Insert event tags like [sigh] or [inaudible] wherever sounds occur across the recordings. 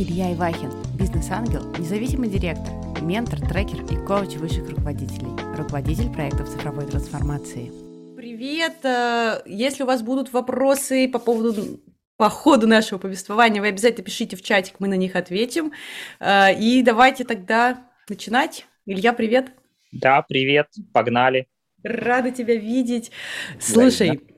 Илья Ивахин, бизнес-ангел, независимый директор, ментор, трекер и коуч высших руководителей, руководитель проектов цифровой трансформации. Привет! Э, если у вас будут вопросы по поводу по ходу нашего повествования, вы обязательно пишите в чатик, мы на них ответим. Э, и давайте тогда начинать. Илья, привет! Да, привет, погнали. Рада тебя видеть. Слушай, э,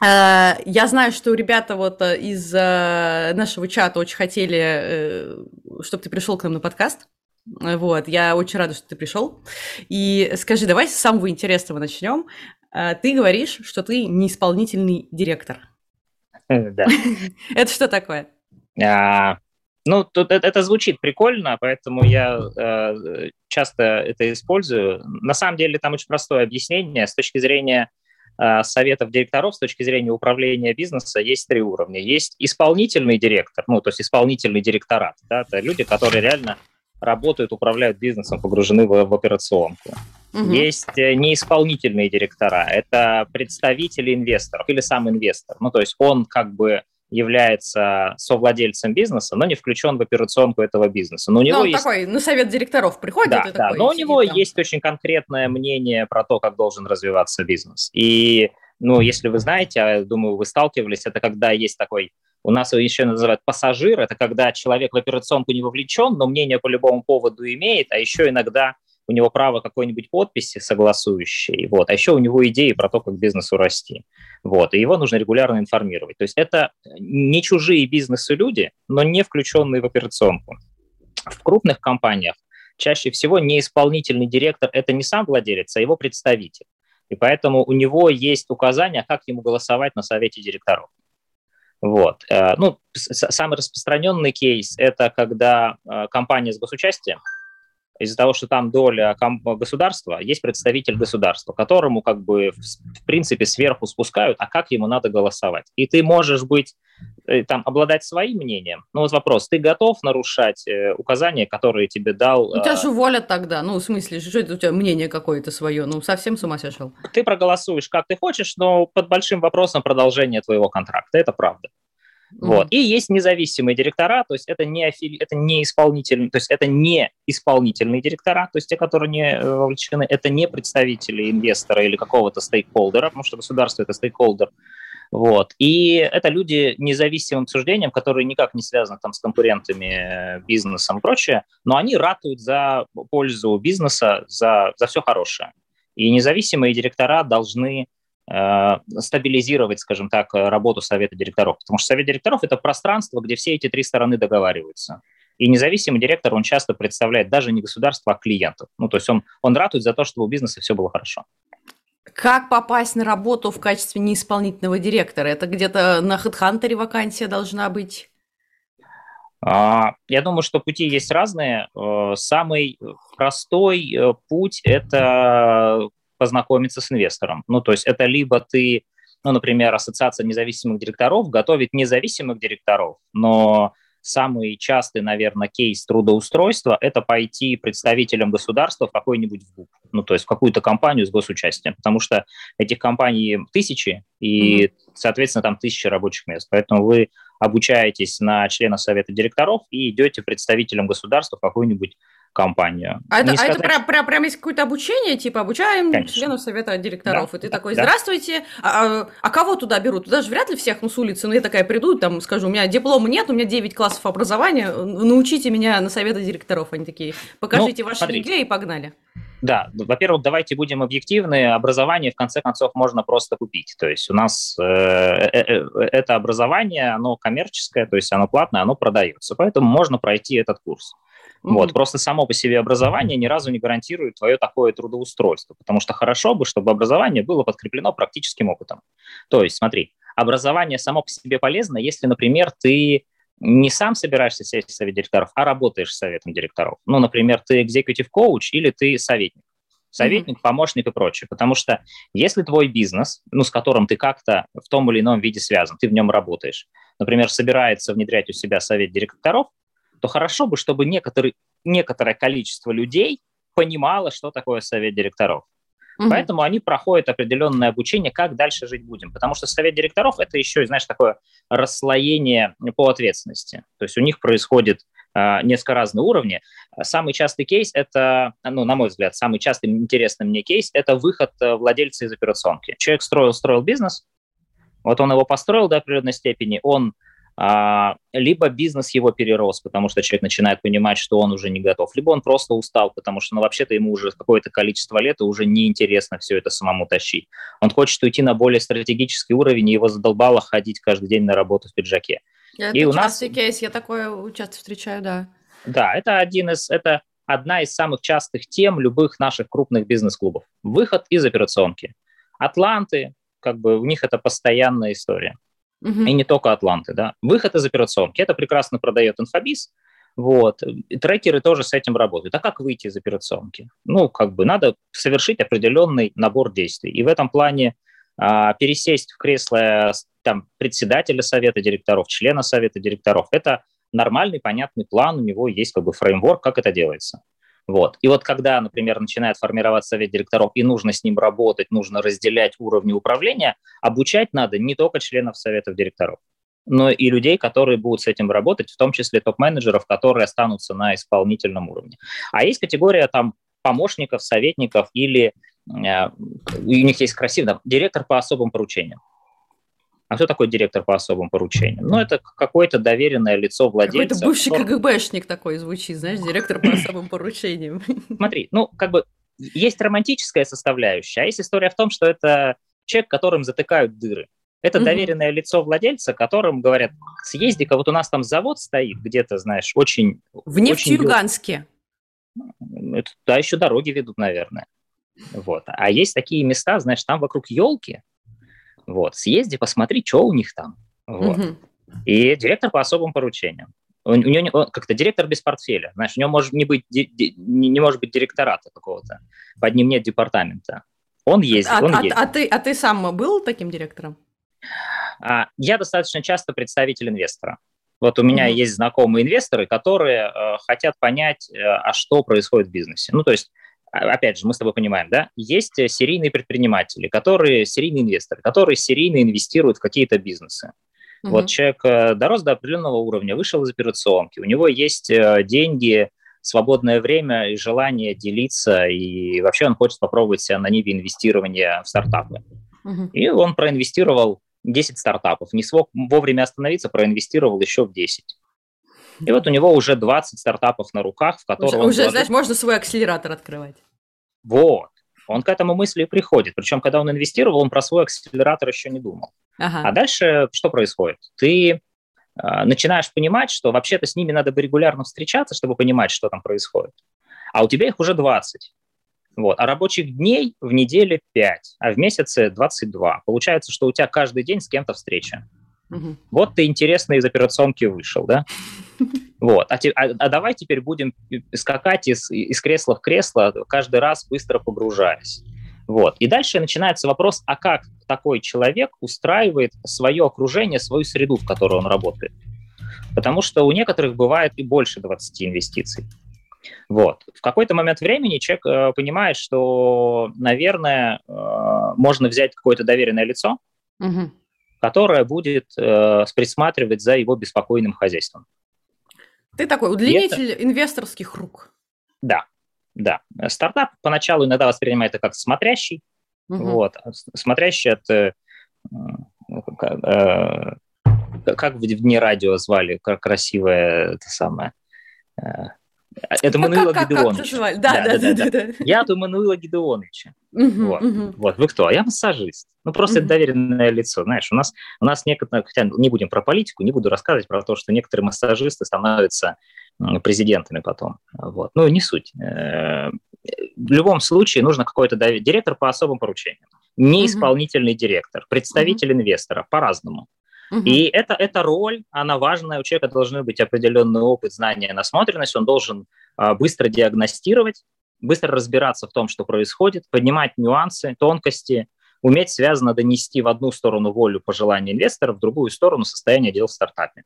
я знаю, что ребята вот э, из э, нашего чата очень хотели, чтобы ты пришел к нам на подкаст. Вот, я очень рада, что ты пришел. И скажи, давай с самого интересного начнем. Ты говоришь, что ты не исполнительный директор. Да. [laughs] Это что такое? А, ну, тут это, звучит прикольно, поэтому я э, часто это использую. На самом деле там очень простое объяснение. С точки зрения э, советов директоров, с точки зрения управления бизнеса, есть три уровня. Есть исполнительный директор, ну, то есть исполнительный директорат. Да, это люди, которые реально работают, управляют бизнесом, погружены в, в операционку. Угу. Есть э, неисполнительные директора, это представители инвесторов или сам инвестор. Ну, то есть он как бы является совладельцем бизнеса, но не включен в операционку этого бизнеса. Но у него ну, есть... такой, на совет директоров приходит да, да, такой, но у него там. есть очень конкретное мнение про то, как должен развиваться бизнес. И, ну, если вы знаете, я думаю, вы сталкивались, это когда есть такой у нас его еще называют пассажир, это когда человек в операционку не вовлечен, но мнение по любому поводу имеет, а еще иногда у него право какой-нибудь подписи согласующей, вот, а еще у него идеи про то, как бизнесу расти. Вот, и его нужно регулярно информировать. То есть это не чужие бизнесы люди, но не включенные в операционку. В крупных компаниях чаще всего не исполнительный директор – это не сам владелец, а его представитель. И поэтому у него есть указания, как ему голосовать на совете директоров. Вот. Э, ну, самый распространенный кейс – это когда э, компания с госучастием – из-за того, что там доля государства, есть представитель государства, которому как бы в принципе сверху спускают, а как ему надо голосовать. И ты можешь быть э, там обладать своим мнением. Ну вот вопрос, ты готов нарушать э, указания, которые тебе дал... У тебя же воля тогда, ну в смысле, что это у тебя мнение какое-то свое, ну совсем с ума сошел. Ты проголосуешь как ты хочешь, но под большим вопросом продолжения твоего контракта, это правда. Mm-hmm. Вот. И есть независимые директора, то есть это не, афили... это не исполнительные, то есть это не исполнительные директора, то есть те, которые не э, вовлечены, это не представители инвестора или какого-то стейкхолдера, потому что государство – это стейкхолдер. Вот. И это люди независимым суждением, которые никак не связаны там, с конкурентами, э, бизнесом и прочее, но они ратуют за пользу бизнеса, за, за все хорошее. И независимые директора должны стабилизировать, скажем так, работу совета директоров. Потому что совет директоров – это пространство, где все эти три стороны договариваются. И независимый директор, он часто представляет даже не государство, а клиентов. Ну, то есть он, он ратует за то, чтобы у бизнеса все было хорошо. Как попасть на работу в качестве неисполнительного директора? Это где-то на HeadHunter вакансия должна быть? А, я думаю, что пути есть разные. Э, самый простой э, путь – это познакомиться с инвестором. Ну, то есть это либо ты, ну, например, ассоциация независимых директоров готовит независимых директоров, но самый частый, наверное, кейс трудоустройства – это пойти представителем государства в какой-нибудь ВУП, ну, то есть в какую-то компанию с госучастием, потому что этих компаний тысячи, и, mm-hmm. соответственно, там тысячи рабочих мест. Поэтому вы обучаетесь на члена совета директоров и идете представителем государства в какую-нибудь компанию. А это, сказать... а это прям, прям, прям есть какое-то обучение, типа обучаем Конечно. членов совета директоров, да, и ты да, такой, здравствуйте, а, а, а кого туда берут? Туда же вряд ли всех, ну, с улицы, ну, я такая приду, там, скажу, у меня диплома нет, у меня 9 классов образования, научите меня на совета директоров. Они такие, покажите ну, ваши смотрите. и погнали. Да, во-первых, давайте будем объективны. Образование, в конце концов, можно просто купить. То есть у нас э, э, э, это образование, оно коммерческое, то есть оно платное, оно продается. Поэтому можно пройти этот курс. Mm-hmm. Вот, просто само по себе образование ни разу не гарантирует твое такое трудоустройство, потому что хорошо бы, чтобы образование было подкреплено практическим опытом. То есть, смотри, образование само по себе полезно, если, например, ты не сам собираешься сесть в совет директоров, а работаешь с советом директоров. Ну, например, ты executive коуч или ты советник. Советник, mm-hmm. помощник и прочее. Потому что если твой бизнес, ну, с которым ты как-то в том или ином виде связан, ты в нем работаешь, например, собирается внедрять у себя совет директоров, то хорошо бы, чтобы некоторый, некоторое количество людей понимало, что такое совет директоров. Угу. Поэтому они проходят определенное обучение, как дальше жить будем. Потому что совет директоров – это еще, знаешь, такое расслоение по ответственности. То есть у них происходит э, несколько разных уровней. Самый частый кейс – это, ну, на мой взгляд, самый частый интересный мне кейс – это выход э, владельца из операционки. Человек строил, строил бизнес, вот он его построил до определенной степени, он либо бизнес его перерос, потому что человек начинает понимать, что он уже не готов, либо он просто устал, потому что, ну, вообще-то ему уже какое-то количество лет и уже неинтересно все это самому тащить. Он хочет уйти на более стратегический уровень, и его задолбало ходить каждый день на работу в пиджаке. Это и у нас... кейс, я такое часто встречаю, да. Да, это один из, это одна из самых частых тем любых наших крупных бизнес-клубов. Выход из операционки. Атланты, как бы у них это постоянная история. Угу. И не только Атланты, да. Выход из операционки, это прекрасно продает инфобиз, вот. И трекеры тоже с этим работают. А как выйти из операционки? Ну, как бы надо совершить определенный набор действий. И в этом плане а, пересесть в кресло там, председателя совета директоров, члена совета директоров, это нормальный, понятный план, у него есть как бы фреймворк, как это делается. Вот. И вот когда, например, начинает формироваться совет директоров, и нужно с ним работать, нужно разделять уровни управления, обучать надо не только членов советов директоров, но и людей, которые будут с этим работать, в том числе топ-менеджеров, которые останутся на исполнительном уровне. А есть категория там помощников, советников или э, у них есть красивый директор по особым поручениям. А кто такой директор по особым поручениям? Ну, это какое-то доверенное лицо владельца. Какой-то бывший. КГБшник такой звучит, знаешь, директор по [clears throat] особым поручениям. Смотри, ну, как бы есть романтическая составляющая, а есть история в том, что это человек, которым затыкают дыры. Это доверенное лицо владельца, которым говорят, съезди-ка, вот у нас там завод стоит где-то, знаешь, очень... В Нефтьюганске. Это, да, еще дороги ведут, наверное. Вот. А есть такие места, знаешь, там вокруг елки, вот, съезди, посмотри, что у них там. Вот. Угу. И директор по особым поручениям. У, у него как-то директор без портфеля. Знаешь, у него может не быть, не, не может быть директората какого-то. Под ним нет департамента. Он ездит, а, он а, ездит. А ты, а ты сам был таким директором? А, я достаточно часто представитель инвестора. Вот у меня mm есть знакомые инвесторы, которые э, хотят понять, э, а что происходит в бизнесе. Ну, то есть а, опять же, мы с тобой понимаем, да, есть э, серийные предприниматели, которые, серийные инвесторы, которые серийно инвестируют в какие-то бизнесы. Угу. Вот человек э, дорос до определенного уровня, вышел из операционки, у него есть э, деньги, свободное время и желание делиться, и вообще он хочет попробовать себя на ниве инвестирования в стартапы. Угу. И он проинвестировал 10 стартапов, не смог вовремя остановиться, проинвестировал еще в 10. И вот у него уже 20 стартапов на руках, в которых уже, он... Уже, вложит... знаешь, можно свой акселератор открывать. Вот. Он к этому мысли и приходит. Причем, когда он инвестировал, он про свой акселератор еще не думал. Ага. А дальше что происходит? Ты э, начинаешь понимать, что вообще-то с ними надо бы регулярно встречаться, чтобы понимать, что там происходит. А у тебя их уже 20. Вот. А рабочих дней в неделе 5, а в месяце 22. Получается, что у тебя каждый день с кем-то встреча. Угу. Вот ты интересно из операционки вышел, да? [laughs] Вот. А, а, а давай теперь будем скакать из, из кресла в кресло, каждый раз быстро погружаясь. Вот. И дальше начинается вопрос, а как такой человек устраивает свое окружение, свою среду, в которой он работает. Потому что у некоторых бывает и больше 20 инвестиций. Вот. В какой-то момент времени человек э, понимает, что, наверное, э, можно взять какое-то доверенное лицо, угу. Которое будет э, присматривать за его беспокойным хозяйством. Ты такой удлинитель это... инвесторских рук. Да, да. Стартап поначалу иногда воспринимает это как смотрящий. Угу. Вот. Смотрящий это э, как в дне радио звали, красивое это самое. Это Мануила Гидеонович. Да, да, да, да, да. Я от Мануила Гидеоновича. вот. вот. Вы кто? А я массажист. Ну, просто это доверенное лицо. Знаешь, у нас, у нас некоторые, хотя не будем про политику, не буду рассказывать про то, что некоторые массажисты становятся президентами потом. Вот. Ну, не суть. Э, в любом случае нужно какой-то директор по особым поручениям. Не исполнительный директор, представитель инвестора, по-разному. Угу. И это, эта роль, она важная, у человека должны быть определенный опыт, знания, насмотренность, он должен а, быстро диагностировать, быстро разбираться в том, что происходит, поднимать нюансы, тонкости, уметь связано донести в одну сторону волю пожелания инвестора, в другую сторону состояние дел в стартапе.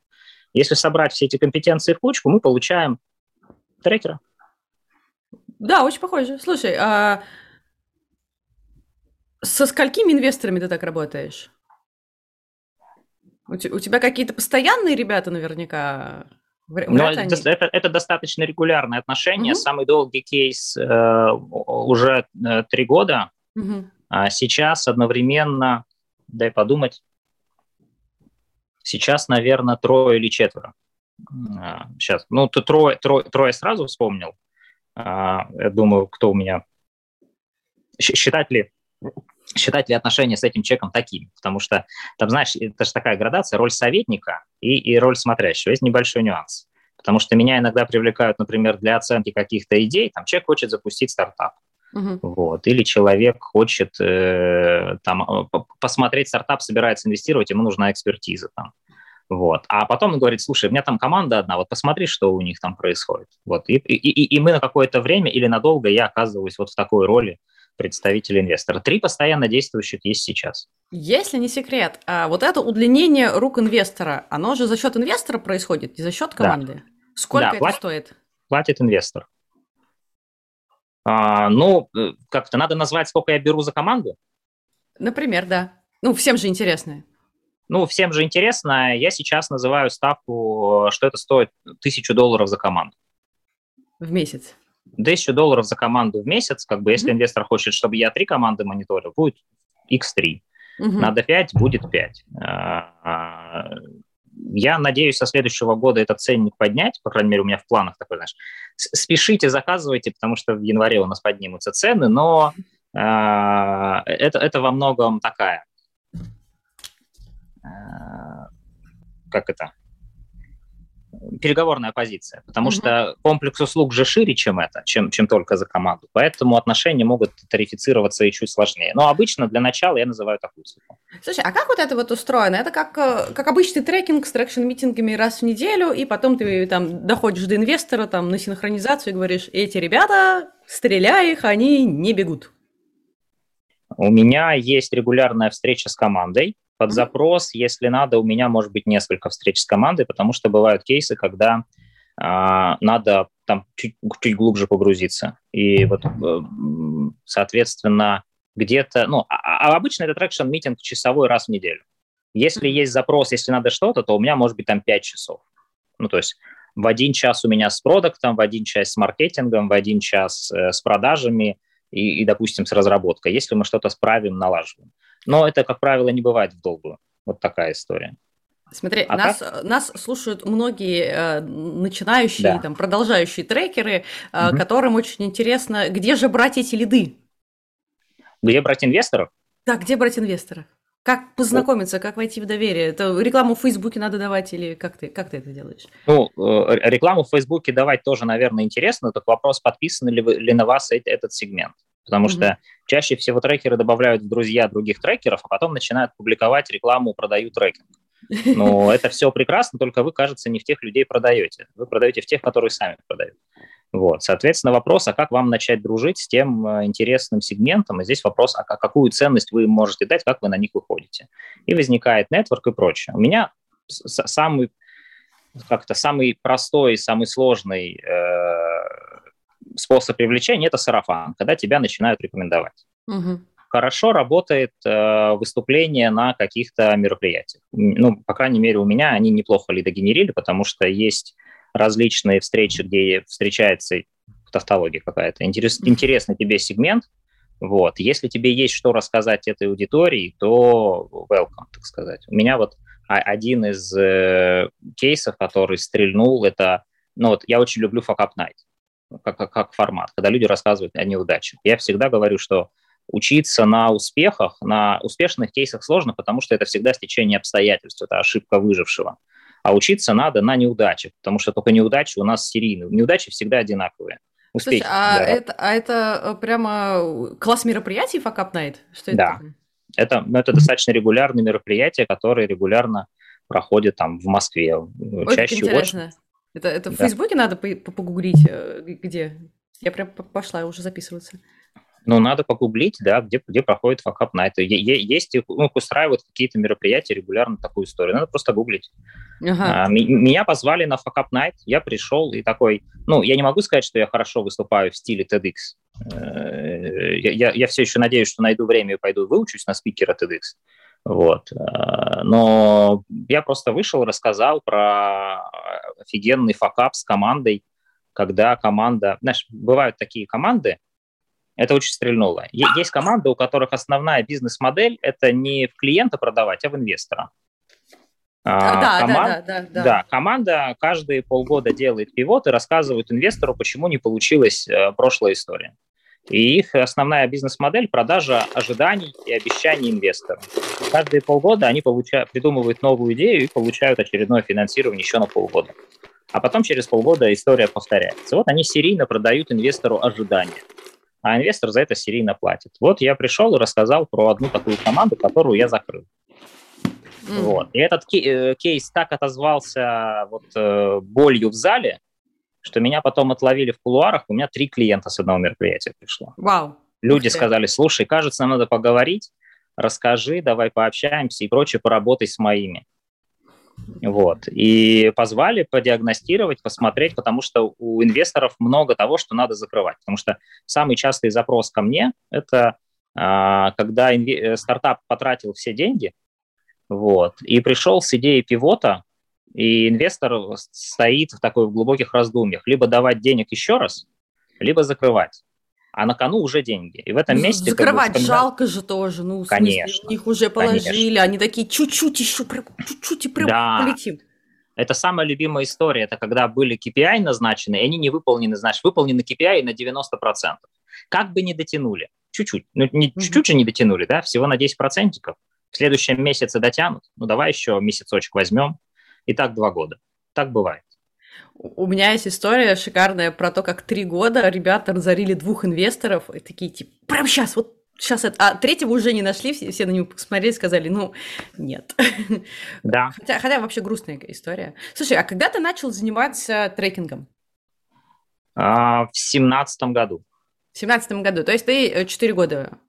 Если собрать все эти компетенции в кучку, мы получаем трекера. Да, очень похоже. Слушай, а Со сколькими инвесторами ты так работаешь? У, у тебя какие-то постоянные ребята наверняка? Ну, это, это, это достаточно регулярные отношения. Угу. Самый долгий кейс э, уже э, три года. Угу. А сейчас одновременно, дай подумать, сейчас, наверное, трое или четверо. А, сейчас, ну, ты трое, трое, трое сразу вспомнил. А, я думаю, кто у меня... Считать ли считать ли отношения с этим человеком такими, потому что там, знаешь, это же такая градация, роль советника и, и роль смотрящего. Есть небольшой нюанс, потому что меня иногда привлекают, например, для оценки каких-то идей, там человек хочет запустить стартап, uh-huh. вот, или человек хочет э, там э, посмотреть стартап, собирается инвестировать, ему нужна экспертиза там. Вот. А потом он говорит, слушай, у меня там команда одна, вот посмотри, что у них там происходит. Вот. И, и, и, и мы на какое-то время или надолго я оказываюсь вот в такой роли, представителя инвестора. Три постоянно действующих есть сейчас. Если не секрет, а вот это удлинение рук инвестора, оно же за счет инвестора происходит, не за счет команды? Да. Сколько да, это платит, стоит? Платит инвестор. А, ну, э, как-то надо назвать, сколько я беру за команду? Например, да. Ну, всем же интересно. Ну, всем же интересно. Я сейчас называю ставку, что это стоит тысячу долларов за команду. В месяц? 1000 долларов за команду в месяц, как бы если mm-hmm. инвестор хочет, чтобы я три команды мониторил, будет x3. Mm-hmm. Надо 5, будет 5. А, а, я надеюсь, со следующего года этот ценник поднять, по крайней мере, у меня в планах такой, знаешь, спешите, заказывайте, потому что в январе у нас поднимутся цены, но э, это, это во многом такая, э, как это, переговорная позиция, потому mm-hmm. что комплекс услуг же шире, чем это, чем, чем только за команду. Поэтому отношения могут тарифицироваться и чуть сложнее. Но обычно для начала я называю такую цифру. Слушай, а как вот это вот устроено? Это как, э, как обычный трекинг с traction meeting ами раз в неделю, и потом ты там доходишь до инвестора там, на синхронизацию и говоришь, эти ребята, стреляй их, они не бегут. У меня есть регулярная встреча с командой, под запрос, если надо, у меня может быть несколько встреч с командой, потому что бывают кейсы, когда а, надо там чуть, чуть глубже погрузиться. И вот, э, соответственно, где-то, ну, а, а обычно это traction meeting часовой раз в неделю. Если есть запрос, если надо что-то, то у меня может быть там 5 часов. Ну, то есть в один час у меня с продуктом, в один час с маркетингом, в один час э, с продажами и, и, допустим, с разработкой, если мы что-то справим, налаживаем. Но это, как правило, не бывает в долгую. Вот такая история. Смотри, а нас, так? нас слушают многие э, начинающие, да. там, продолжающие трекеры, э, угу. которым очень интересно, где же брать эти лиды? Где брать инвесторов? Да, где брать инвесторов? Как познакомиться, как войти в доверие? Это рекламу в Фейсбуке надо давать или как ты, как ты это делаешь? Ну, э, рекламу в Фейсбуке давать тоже, наверное, интересно. Только вопрос, подписан ли, вы, ли на вас этот сегмент. Потому mm-hmm. что чаще всего трекеры добавляют в друзья других трекеров, а потом начинают публиковать рекламу «продаю трекинг». Но [laughs] это все прекрасно, только вы, кажется, не в тех людей продаете. Вы продаете в тех, которые сами продают. Вот, соответственно, вопрос, а как вам начать дружить с тем э, интересным сегментом? И здесь вопрос, а какую ценность вы можете дать, как вы на них выходите. И возникает нетворк и прочее. У меня самый, как-то самый простой, самый сложный э, способ привлечения – это сарафан, когда тебя начинают рекомендовать. Угу. Хорошо работает э, выступление на каких-то мероприятиях. Ну, по крайней мере, у меня они неплохо лидогенерили, потому что есть различные встречи, где встречается тавтология какая-то, интерес, интересный тебе сегмент, вот. Если тебе есть что рассказать этой аудитории, то welcome, так сказать. У меня вот один из э, кейсов, который стрельнул, это, ну вот, я очень люблю Fuck Up Night как, как, как формат, когда люди рассказывают о неудачах. Я всегда говорю, что учиться на успехах, на успешных кейсах сложно, потому что это всегда стечение обстоятельств, это ошибка выжившего. А учиться надо на неудачах, потому что только неудачи у нас серийные. Неудачи всегда одинаковые. Успехи, Слушай, а, да. это, а это э, прямо класс мероприятий Fuck Night? Что это да. Такое? Это, ну, это достаточно регулярные мероприятия, которые регулярно проходят там в Москве. Ой, Чаще интересно. Очень... Это, это в да. Фейсбуке надо погуглить, э, где? Я прям пошла уже записываться. Ну, надо погуглить, да, где, где проходит факап на это. Есть, ну, устраивают какие-то мероприятия регулярно такую историю. Надо просто гуглить. Ага. А, меня позвали на факап Night, я пришел и такой, ну, я не могу сказать, что я хорошо выступаю в стиле TEDx. Э, я, я, я все еще надеюсь, что найду время и пойду выучусь на спикера TEDx. Вот. А, но я просто вышел, рассказал про офигенный факап с командой, когда команда... Знаешь, бывают такие команды, это очень стрельнуло. Есть команды, у которых основная бизнес-модель – это не в клиента продавать, а в инвестора. А, да, команд... да, да, да, да. команда каждые полгода делает пивот и рассказывает инвестору, почему не получилась э, прошлая история. И их основная бизнес-модель – продажа ожиданий и обещаний инвесторам. Каждые полгода они получают, придумывают новую идею и получают очередное финансирование еще на полгода. А потом через полгода история повторяется. Вот они серийно продают инвестору ожидания а инвестор за это серийно платит. Вот я пришел и рассказал про одну такую команду, которую я закрыл. Mm. Вот. И этот э, кейс так отозвался вот, э, болью в зале, что меня потом отловили в кулуарах, у меня три клиента с одного мероприятия пришло. Вау. Люди сказали, слушай, кажется, нам надо поговорить, расскажи, давай пообщаемся и прочее, поработай с моими. Вот. И позвали подиагностировать, посмотреть, потому что у инвесторов много того, что надо закрывать. Потому что самый частый запрос ко мне – это а, когда э, стартап потратил все деньги, вот, и пришел с идеей пивота, и инвестор стоит в такой в глубоких раздумьях. Либо давать денег еще раз, либо закрывать а на кону уже деньги. И в этом ну, месте... Закрывать как бы, жалко же тоже, ну, конечно, смысле, их уже положили, конечно. они такие, чуть-чуть еще, чуть-чуть и прям да. полетим. Это самая любимая история, это когда были KPI назначены, и они не выполнены, знаешь, выполнены KPI на 90%. Как бы не дотянули, чуть-чуть, ну, не, mm-hmm. чуть-чуть же не дотянули, да, всего на 10%, в следующем месяце дотянут, ну, давай еще месяцочек возьмем, и так два года. Так бывает. У меня есть история шикарная про то, как три года ребята разорили двух инвесторов, и такие, типа, прям сейчас, вот сейчас это... А третьего уже не нашли, все, все на него посмотрели, сказали, ну, нет. Да. [laughs] Хотя, хотя вообще грустная история. Слушай, а когда ты начал заниматься трекингом? А, в семнадцатом году. В семнадцатом году, то есть ты э, четыре года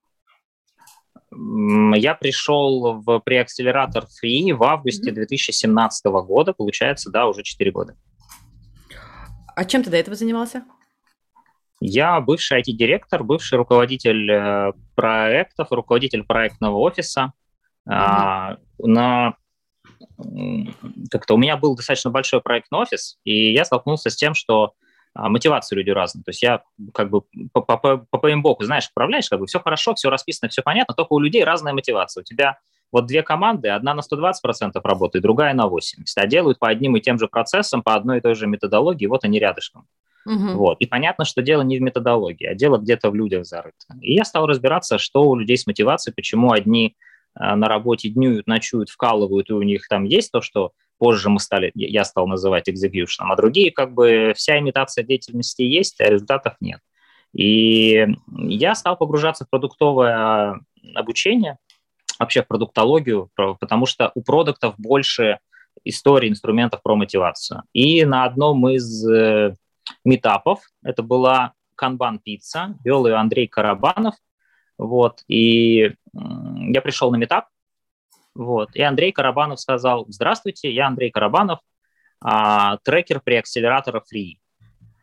я пришел в преакселератор Free в августе mm-hmm. 2017 года, получается, да, уже 4 года. А чем ты до этого занимался? Я бывший IT-директор, бывший руководитель э, проектов, руководитель проектного офиса. Mm-hmm. На как-то у меня был достаточно большой проектный офис, и я столкнулся с тем, что а, мотивации люди разные. То есть я как бы по, по, по, боку, знаешь, управляешь, как бы все хорошо, все расписано, все понятно, только у людей разная мотивация. У тебя вот две команды, одна на 120% работает, другая на 80%, а делают по одним и тем же процессам, по одной и той же методологии, вот они рядышком. Угу. Вот. И понятно, что дело не в методологии, а дело где-то в людях зарыто. И я стал разбираться, что у людей с мотивацией, почему одни а, на работе днюют, ночуют, вкалывают, и у них там есть то, что позже мы стали, я стал называть экзекьюшном, а другие как бы вся имитация деятельности есть, а результатов нет. И я стал погружаться в продуктовое обучение, вообще в продуктологию, потому что у продуктов больше истории, инструментов про мотивацию. И на одном из э, метапов, это была канбан-пицца, вел ее Андрей Карабанов, вот, и я пришел на метап, вот, и Андрей Карабанов сказал, здравствуйте, я Андрей Карабанов, а, трекер при акселератора Free.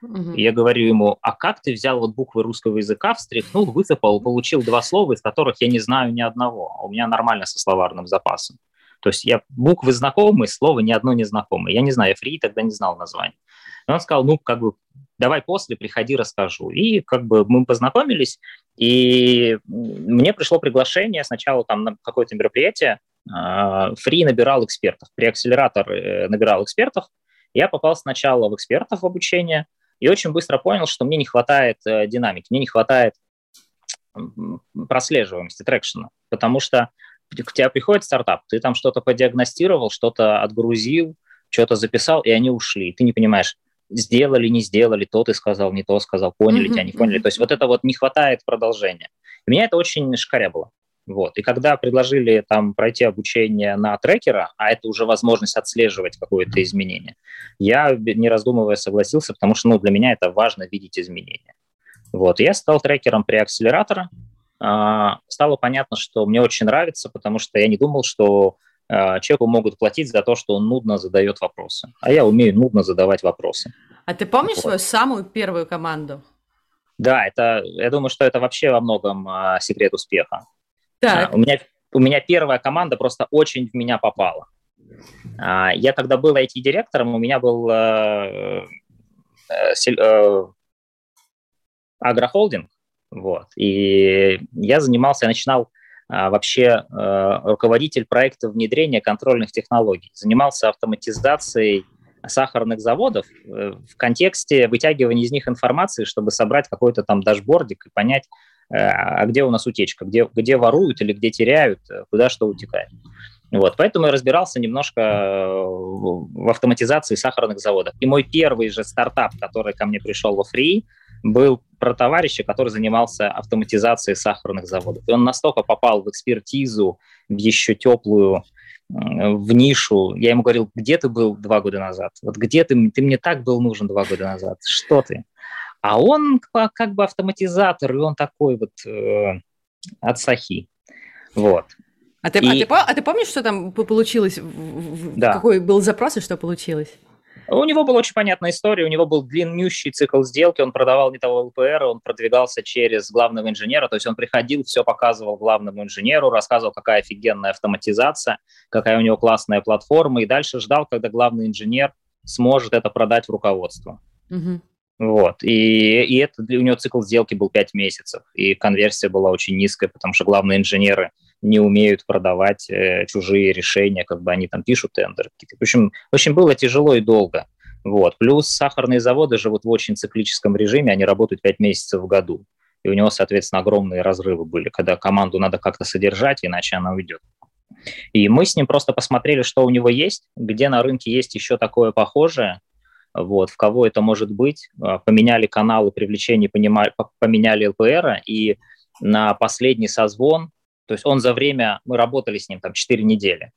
Угу. я говорю ему, а как ты взял вот буквы русского языка, встряхнул, высыпал, получил два слова, из которых я не знаю ни одного, а у меня нормально со словарным запасом. То есть я буквы знакомые, слова ни одно не знакомое. Я не знаю, я фри тогда не знал название. И он сказал, ну, как бы, давай после, приходи, расскажу. И как бы мы познакомились, и мне пришло приглашение сначала там на какое-то мероприятие, Фри набирал экспертов, при акселератор э, набирал экспертов. Я попал сначала в экспертов в обучение, и очень быстро понял, что мне не хватает э, динамики, мне не хватает прослеживаемости, трекшена, потому что к тебе приходит стартап, ты там что-то подиагностировал, что-то отгрузил, что-то записал, и они ушли. Ты не понимаешь, сделали, не сделали, то ты сказал, не то сказал, поняли mm-hmm. тебя, не поняли. То есть вот это вот не хватает продолжения. И меня это очень шкарябало. Вот. И когда предложили там пройти обучение на трекера, а это уже возможность отслеживать какое-то изменение, я, не раздумывая, согласился, потому что ну, для меня это важно видеть изменения. Вот, я стал трекером при акселератора. А, стало понятно, что мне очень нравится, потому что я не думал, что а, человеку могут платить за то, что он нудно задает вопросы. А я умею нудно задавать вопросы. А ты помнишь вот. свою самую первую команду? Да, это, я думаю, что это вообще во многом а, секрет успеха. Так. А, у, меня, у меня первая команда просто очень в меня попала. А, я тогда был IT-директором, у меня был а, а, агрохолдинг, вот, и я занимался, я начинал а, вообще а, руководитель проекта внедрения контрольных технологий, занимался автоматизацией сахарных заводов э, в контексте вытягивания из них информации, чтобы собрать какой-то там дашбордик и понять, э, а где у нас утечка, где, где воруют или где теряют, э, куда что утекает. Вот, поэтому я разбирался немножко в автоматизации сахарных заводов. И мой первый же стартап, который ко мне пришел во Free, был про товарища, который занимался автоматизацией сахарных заводов. И он настолько попал в экспертизу, в еще теплую в нишу. Я ему говорил, где ты был два года назад? Вот где ты? Ты мне так был нужен два года назад. Что ты? А он как бы автоматизатор, и он такой вот э, от сахи. Вот. А ты, а и... а, ты, а ты помнишь, что там получилось? Да. Какой был запрос и что получилось? У него была очень понятная история, у него был длиннющий цикл сделки, он продавал не того ЛПР, он продвигался через главного инженера, то есть он приходил, все показывал главному инженеру, рассказывал, какая офигенная автоматизация, какая у него классная платформа, и дальше ждал, когда главный инженер сможет это продать в руководство. Угу. Вот. И, и это, у него цикл сделки был 5 месяцев, и конверсия была очень низкая, потому что главные инженеры – не умеют продавать э, чужие решения, как бы они там пишут тендеры. В общем, в общем, было тяжело и долго. Вот. Плюс сахарные заводы живут в очень циклическом режиме, они работают 5 месяцев в году. И у него, соответственно, огромные разрывы были, когда команду надо как-то содержать, иначе она уйдет. И мы с ним просто посмотрели, что у него есть, где на рынке есть еще такое похожее, вот, в кого это может быть, а, поменяли каналы привлечения, поменяли ЛПР, и на последний созвон то есть он за время, мы работали с ним там 4 недели.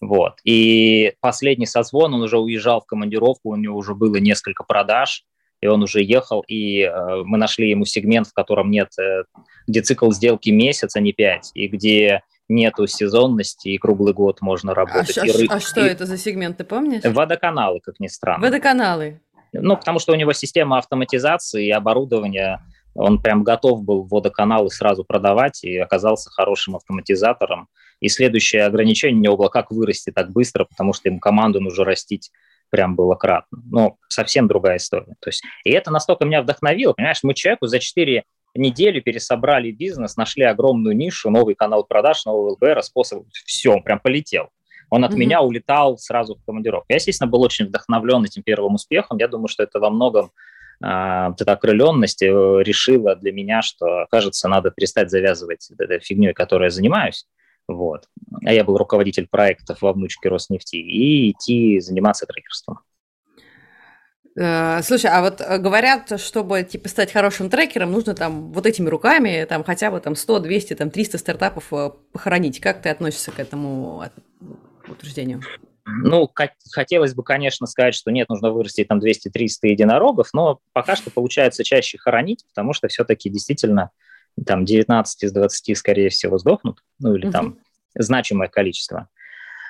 Вот. И последний созвон, он уже уезжал в командировку, у него уже было несколько продаж, и он уже ехал, и э, мы нашли ему сегмент, в котором нет, э, где цикл сделки месяц, а не 5, и где нету сезонности, и круглый год можно а работать. А, и, а, а что и, это за сегмент, ты помнишь? Водоканалы, как ни странно. Водоканалы. Ну, потому что у него система автоматизации и оборудования он прям готов был водоканалы сразу продавать и оказался хорошим автоматизатором. И следующее ограничение у него было, как вырасти так быстро, потому что ему команду нужно растить прям было кратно. Но совсем другая история. То есть, и это настолько меня вдохновило. Понимаешь, мы человеку за 4 недели пересобрали бизнес, нашли огромную нишу, новый канал продаж, новый ЛБР, способ, все, прям полетел. Он от mm-hmm. меня улетал сразу в командировку. Я, естественно, был очень вдохновлен этим первым успехом. Я думаю, что это во многом а, вот эта окрыленность э, решила для меня, что, кажется, надо перестать завязывать этой фигней, которой я занимаюсь, вот. А я был руководитель проектов во внучке Роснефти, и идти заниматься трекерством. Э, слушай, а вот э, говорят, чтобы типа стать хорошим трекером, нужно там вот этими руками там хотя бы там 100, 200, там 300 стартапов похоронить. Как ты относишься к этому утверждению? Ну, хотелось бы, конечно, сказать, что нет, нужно вырастить там 200-300 единорогов, но пока что получается чаще хоронить, потому что все-таки действительно там 19 из 20, скорее всего, сдохнут, ну или там значимое количество.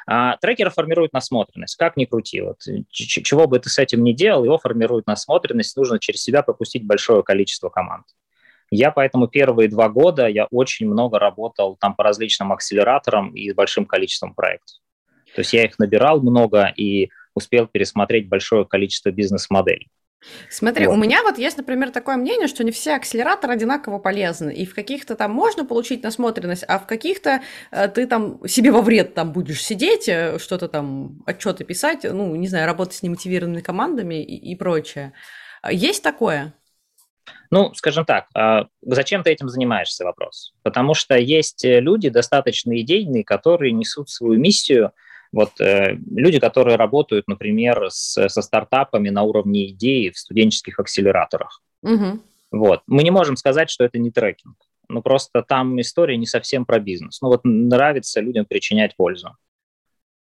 А трекеры формируют насмотренность, как ни крути. Вот, чего бы ты с этим ни делал, его формирует насмотренность, нужно через себя пропустить большое количество команд. Я поэтому первые два года я очень много работал там по различным акселераторам и большим количеством проектов. То есть я их набирал много и успел пересмотреть большое количество бизнес-моделей. Смотри, вот. у меня вот есть, например, такое мнение, что не все акселераторы одинаково полезны, и в каких-то там можно получить насмотренность, а в каких-то э, ты там себе во вред там будешь сидеть, э, что-то там, отчеты писать, ну, не знаю, работать с немотивированными командами и, и прочее. Есть такое? Ну, скажем так, а зачем ты этим занимаешься, вопрос? Потому что есть э, люди достаточно идейные, которые несут свою миссию – вот э, люди, которые работают, например, с, со стартапами на уровне идеи в студенческих акселераторах. Угу. Вот. Мы не можем сказать, что это не трекинг. Ну, просто там история не совсем про бизнес. Ну, вот нравится людям причинять пользу.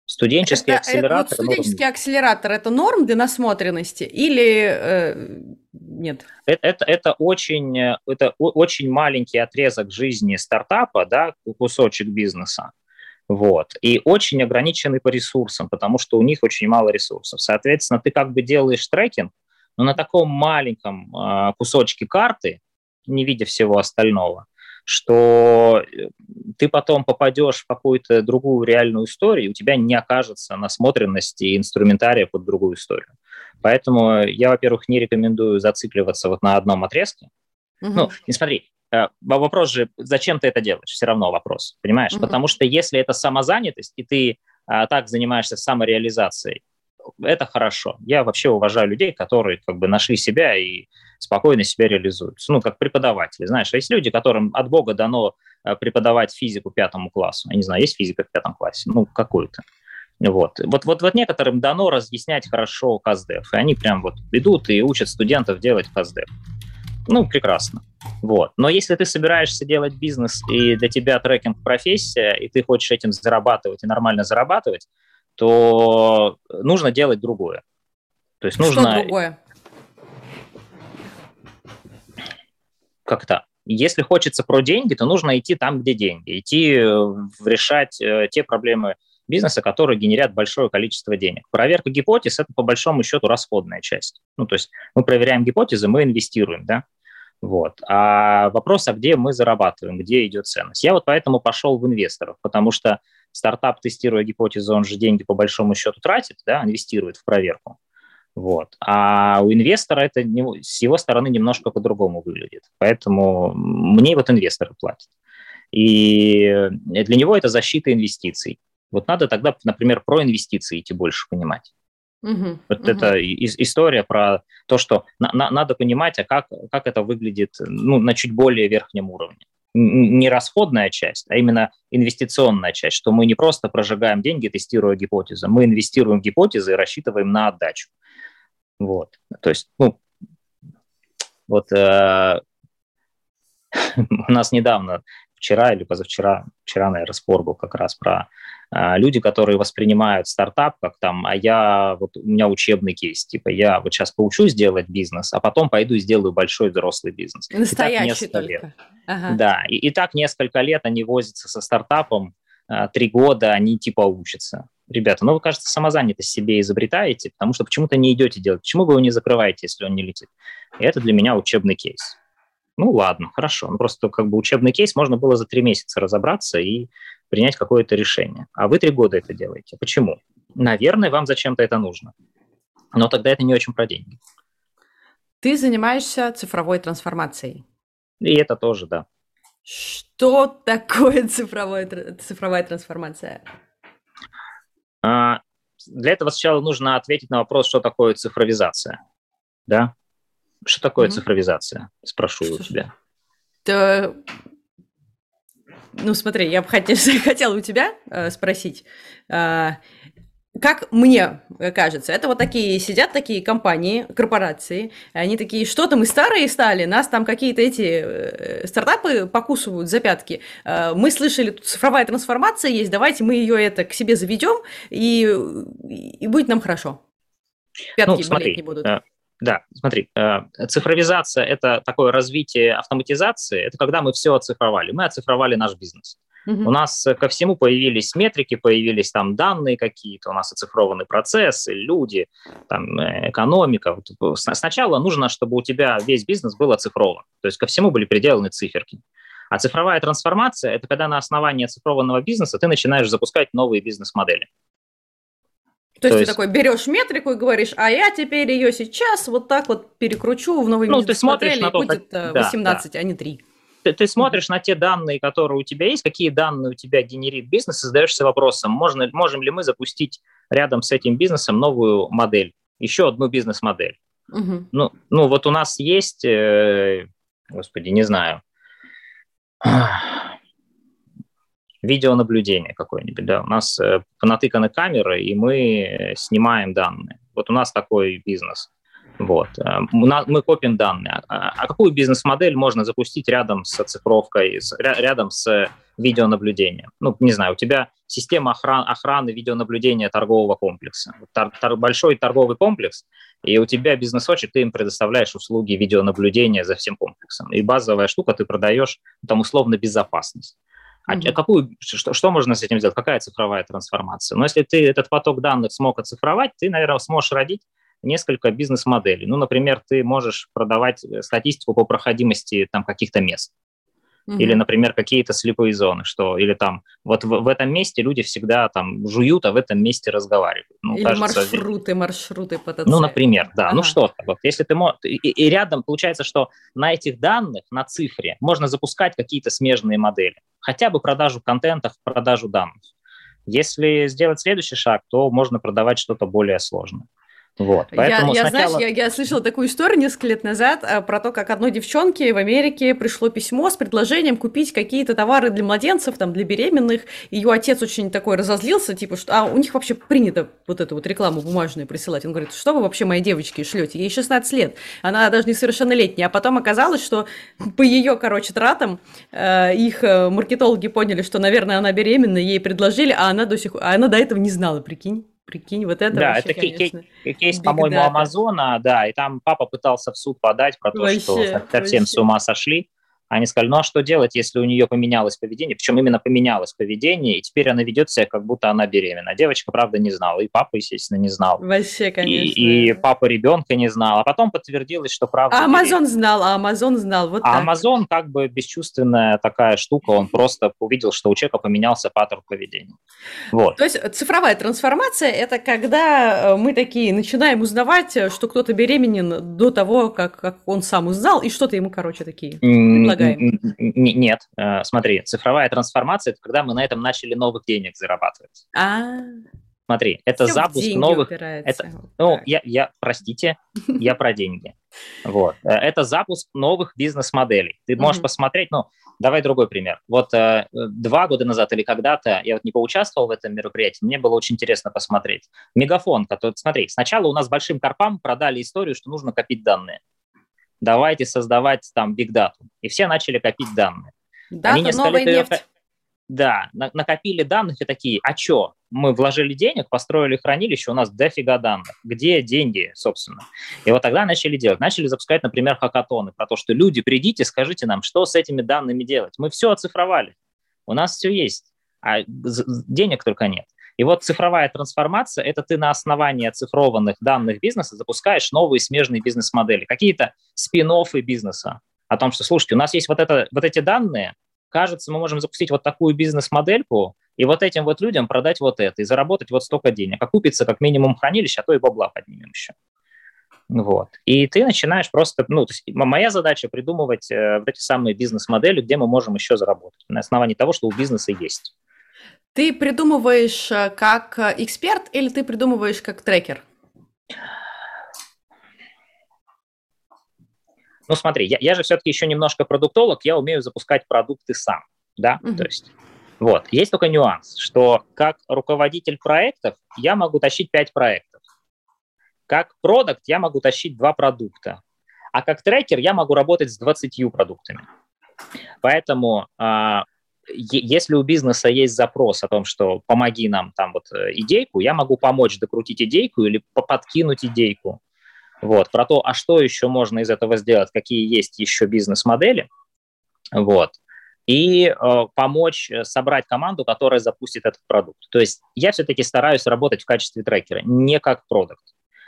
Студенческий это, акселератор. Это, вот студенческий норм. акселератор это норм для насмотренности или э, нет? Это, это, это, очень, это очень маленький отрезок жизни стартапа, да, кусочек бизнеса. Вот. И очень ограниченный по ресурсам, потому что у них очень мало ресурсов. Соответственно, ты как бы делаешь трекинг, но на таком маленьком э, кусочке карты, не видя всего остального, что э, ты потом попадешь в какую-то другую реальную историю, и у тебя не окажется насмотренности и инструментария под другую историю. Поэтому я, во-первых, не рекомендую зацикливаться вот на одном отрезке. Угу. Ну, не смотри, вопрос же, зачем ты это делаешь, все равно вопрос, понимаешь? Угу. Потому что если это самозанятость, и ты а, так занимаешься самореализацией, это хорошо. Я вообще уважаю людей, которые как бы нашли себя и спокойно себя реализуют. Ну, как преподаватели, знаешь, есть люди, которым от Бога дано э, преподавать физику пятому классу. Я не знаю, есть физика в пятом классе? Ну, какую-то. Вот. Вот, вот, вот некоторым дано разъяснять хорошо КАЗДЕФ, и они прям вот идут и учат студентов делать КАЗДЕФ. Ну, прекрасно. Вот. Но если ты собираешься делать бизнес, и для тебя трекинг профессия, и ты хочешь этим зарабатывать и нормально зарабатывать, то нужно делать другое. То есть нужно... Что другое? Как-то. Если хочется про деньги, то нужно идти там, где деньги, идти э, решать э, те проблемы бизнеса, которые генерят большое количество денег. Проверка гипотез – это по большому счету расходная часть. Ну, то есть мы проверяем гипотезы, мы инвестируем, да, вот. А вопрос, а где мы зарабатываем, где идет ценность? Я вот поэтому пошел в инвесторов, потому что стартап, тестируя гипотезу, он же деньги по большому счету тратит, да, инвестирует в проверку. Вот. А у инвестора это не, с его стороны немножко по-другому выглядит. Поэтому мне вот инвесторы платят. И для него это защита инвестиций. Вот надо тогда, например, про инвестиции идти больше понимать. Угу, вот угу. это и, история про то, что на, на, надо понимать, а как, как это выглядит ну, на чуть более верхнем уровне. Не расходная часть, а именно инвестиционная часть, что мы не просто прожигаем деньги, тестируя гипотезы, мы инвестируем гипотезы и рассчитываем на отдачу. Вот. То есть, ну, вот э, [laughs] у нас недавно, вчера или позавчера, вчера, наверное, спор был как раз про э, люди, которые воспринимают стартап как там, а я, вот у меня учебный кейс, типа я вот сейчас поучусь делать бизнес, а потом пойду и сделаю большой взрослый бизнес. Настоящий только. Лет. Ага. Да, и, и так несколько лет они возятся со стартапом, э, три года они типа учатся ребята, ну вы, кажется, самозанятость себе изобретаете, потому что почему-то не идете делать. Почему вы его не закрываете, если он не летит? И это для меня учебный кейс. Ну ладно, хорошо. Ну, просто как бы учебный кейс можно было за три месяца разобраться и принять какое-то решение. А вы три года это делаете. Почему? Наверное, вам зачем-то это нужно. Но тогда это не очень про деньги. Ты занимаешься цифровой трансформацией. И это тоже, да. Что такое [laughs] цифровой, цифровая трансформация? А, для этого сначала нужно ответить на вопрос, что такое цифровизация. Да? Что такое mm-hmm. цифровизация? Спрошу что у тебя. То... Ну, смотри, я бы хотела, [laughs] хотела у тебя э, спросить. Э, как мне кажется, это вот такие сидят такие компании, корпорации, они такие, что-то мы старые стали, нас там какие-то эти э, стартапы покусывают за пятки. Э, мы слышали, тут цифровая трансформация есть, давайте мы ее это к себе заведем, и, и будет нам хорошо. Пятки ну, смотри, не будут. Э, да, смотри, цифровизация – это такое развитие автоматизации, это когда мы все оцифровали, мы оцифровали наш бизнес. Угу. У нас ко всему появились метрики, появились там данные какие-то, у нас оцифрованы процессы, люди, там, э, экономика. Сначала нужно, чтобы у тебя весь бизнес был оцифрован, то есть ко всему были приделаны циферки. А цифровая трансформация – это когда на основании оцифрованного бизнеса ты начинаешь запускать новые бизнес-модели. То, То есть, есть ты такой берешь метрику и говоришь, а я теперь ее сейчас вот так вот перекручу в новый ну, бизнес-модель, и будет как... 18, да, да. а не 3 ты, ты смотришь на те данные, которые у тебя есть, какие данные у тебя генерит бизнес, и задаешься вопросом, можно, можем ли мы запустить рядом с этим бизнесом новую модель, еще одну бизнес-модель. Угу. Ну, ну, вот у нас есть, э, господи, не знаю, видеонаблюдение какое-нибудь, да, у нас э, понатыканы камеры, и мы снимаем данные. Вот у нас такой бизнес. Вот. Э, мы копим данные. А, а какую бизнес-модель можно запустить рядом с оцифровкой, рядом с видеонаблюдением? Ну, не знаю, у тебя система охран, охраны видеонаблюдения торгового комплекса. Тор, тор, большой торговый комплекс, и у тебя бизнес-очек, ты им предоставляешь услуги видеонаблюдения за всем комплексом. И базовая штука ты продаешь, там, условно, безопасность. А mm-hmm. какую, что, что можно с этим сделать? Какая цифровая трансформация? Но если ты этот поток данных смог оцифровать, ты, наверное, сможешь родить несколько бизнес-моделей. Ну, например, ты можешь продавать э, статистику по проходимости там каких-то мест. Угу. Или, например, какие-то слепые зоны, что или там вот в, в этом месте люди всегда там жуют, а в этом месте разговаривают. Ну, или кажется, маршруты, маршруты по Ну, например, да. Ну ага. Ну что, вот если ты можешь, и, и рядом получается, что на этих данных, на цифре можно запускать какие-то смежные модели, хотя бы продажу контента, продажу данных. Если сделать следующий шаг, то можно продавать что-то более сложное. Вот, поэтому я, я сначала... знаешь, я, я слышала такую историю несколько лет назад а, про то, как одной девчонке в Америке пришло письмо с предложением купить какие-то товары для младенцев, там, для беременных. Ее отец очень такой разозлился, типа, что а у них вообще принято вот эту вот рекламу бумажную присылать. Он говорит, что вы вообще моей девочке шлете? Ей 16 лет, она даже несовершеннолетняя. А потом оказалось, что по ее, короче, тратам э, их э, маркетологи поняли, что, наверное, она беременна, ей предложили, а она до сих а она до этого не знала, прикинь. Прикинь, вот это Да, вообще, это конечно, кейс, по-моему, Амазона, да, и там папа пытался в суд подать про то, вообще, что совсем вообще. с ума сошли. Они сказали, ну а что делать, если у нее поменялось поведение? Причем именно поменялось поведение, и теперь она ведет себя, как будто она беременна. Девочка, правда, не знала, и папа, естественно, не знал. Вообще, конечно. И, и папа ребенка не знал. А потом подтвердилось, что правда А Амазон знал, а Амазон знал, вот А Амазон как бы бесчувственная такая штука, он просто увидел, что у человека поменялся паттерн поведения. Вот. То есть цифровая трансформация – это когда э, мы такие начинаем узнавать, э, что кто-то беременен до того, как, как он сам узнал, и что-то ему, короче, такие предлагаем? Нет, э, смотри, цифровая трансформация – это когда мы на этом начали новых денег зарабатывать. А, Смотри, это Все запуск новых. Это, ну, я, я, простите, я про деньги. Вот, э, это запуск новых бизнес-моделей. Ты можешь посмотреть, ну, давай другой пример. Вот э, два года назад или когда-то я вот не поучаствовал в этом мероприятии, мне было очень интересно посмотреть. Мегафон, который, смотри, сначала у нас большим корпам продали историю, что нужно копить данные давайте создавать там big data. И все начали копить данные. Дата, Они несколько новая лет нефть. Да, накопили данных и такие, а что, мы вложили денег, построили хранилище, у нас дофига данных. Где деньги, собственно? И вот тогда начали делать. Начали запускать, например, хакатоны про то, что люди, придите, скажите нам, что с этими данными делать. Мы все оцифровали, у нас все есть, а денег только нет. И вот цифровая трансформация – это ты на основании оцифрованных данных бизнеса запускаешь новые смежные бизнес-модели, какие-то спин бизнеса о том, что, слушайте, у нас есть вот, это, вот эти данные, кажется, мы можем запустить вот такую бизнес-модельку, и вот этим вот людям продать вот это, и заработать вот столько денег, окупиться как минимум хранилище, а то и бабла поднимем еще. Вот. И ты начинаешь просто, ну, то есть моя задача придумывать э, вот эти самые бизнес-модели, где мы можем еще заработать, на основании того, что у бизнеса есть. Ты придумываешь э, как э, эксперт или ты придумываешь как трекер? Ну смотри, я, я же все-таки еще немножко продуктолог, я умею запускать продукты сам, да, угу. то есть вот. Есть только нюанс, что как руководитель проектов я могу тащить 5 проектов. Как продукт я могу тащить 2 продукта. А как трекер я могу работать с 20 продуктами. Поэтому а, если у бизнеса есть запрос о том, что помоги нам там вот э, идейку, я могу помочь докрутить идейку или подкинуть идейку. Вот, про то, а что еще можно из этого сделать, какие есть еще бизнес-модели, вот, и э, помочь э, собрать команду, которая запустит этот продукт. То есть я все-таки стараюсь работать в качестве трекера, не как продукт,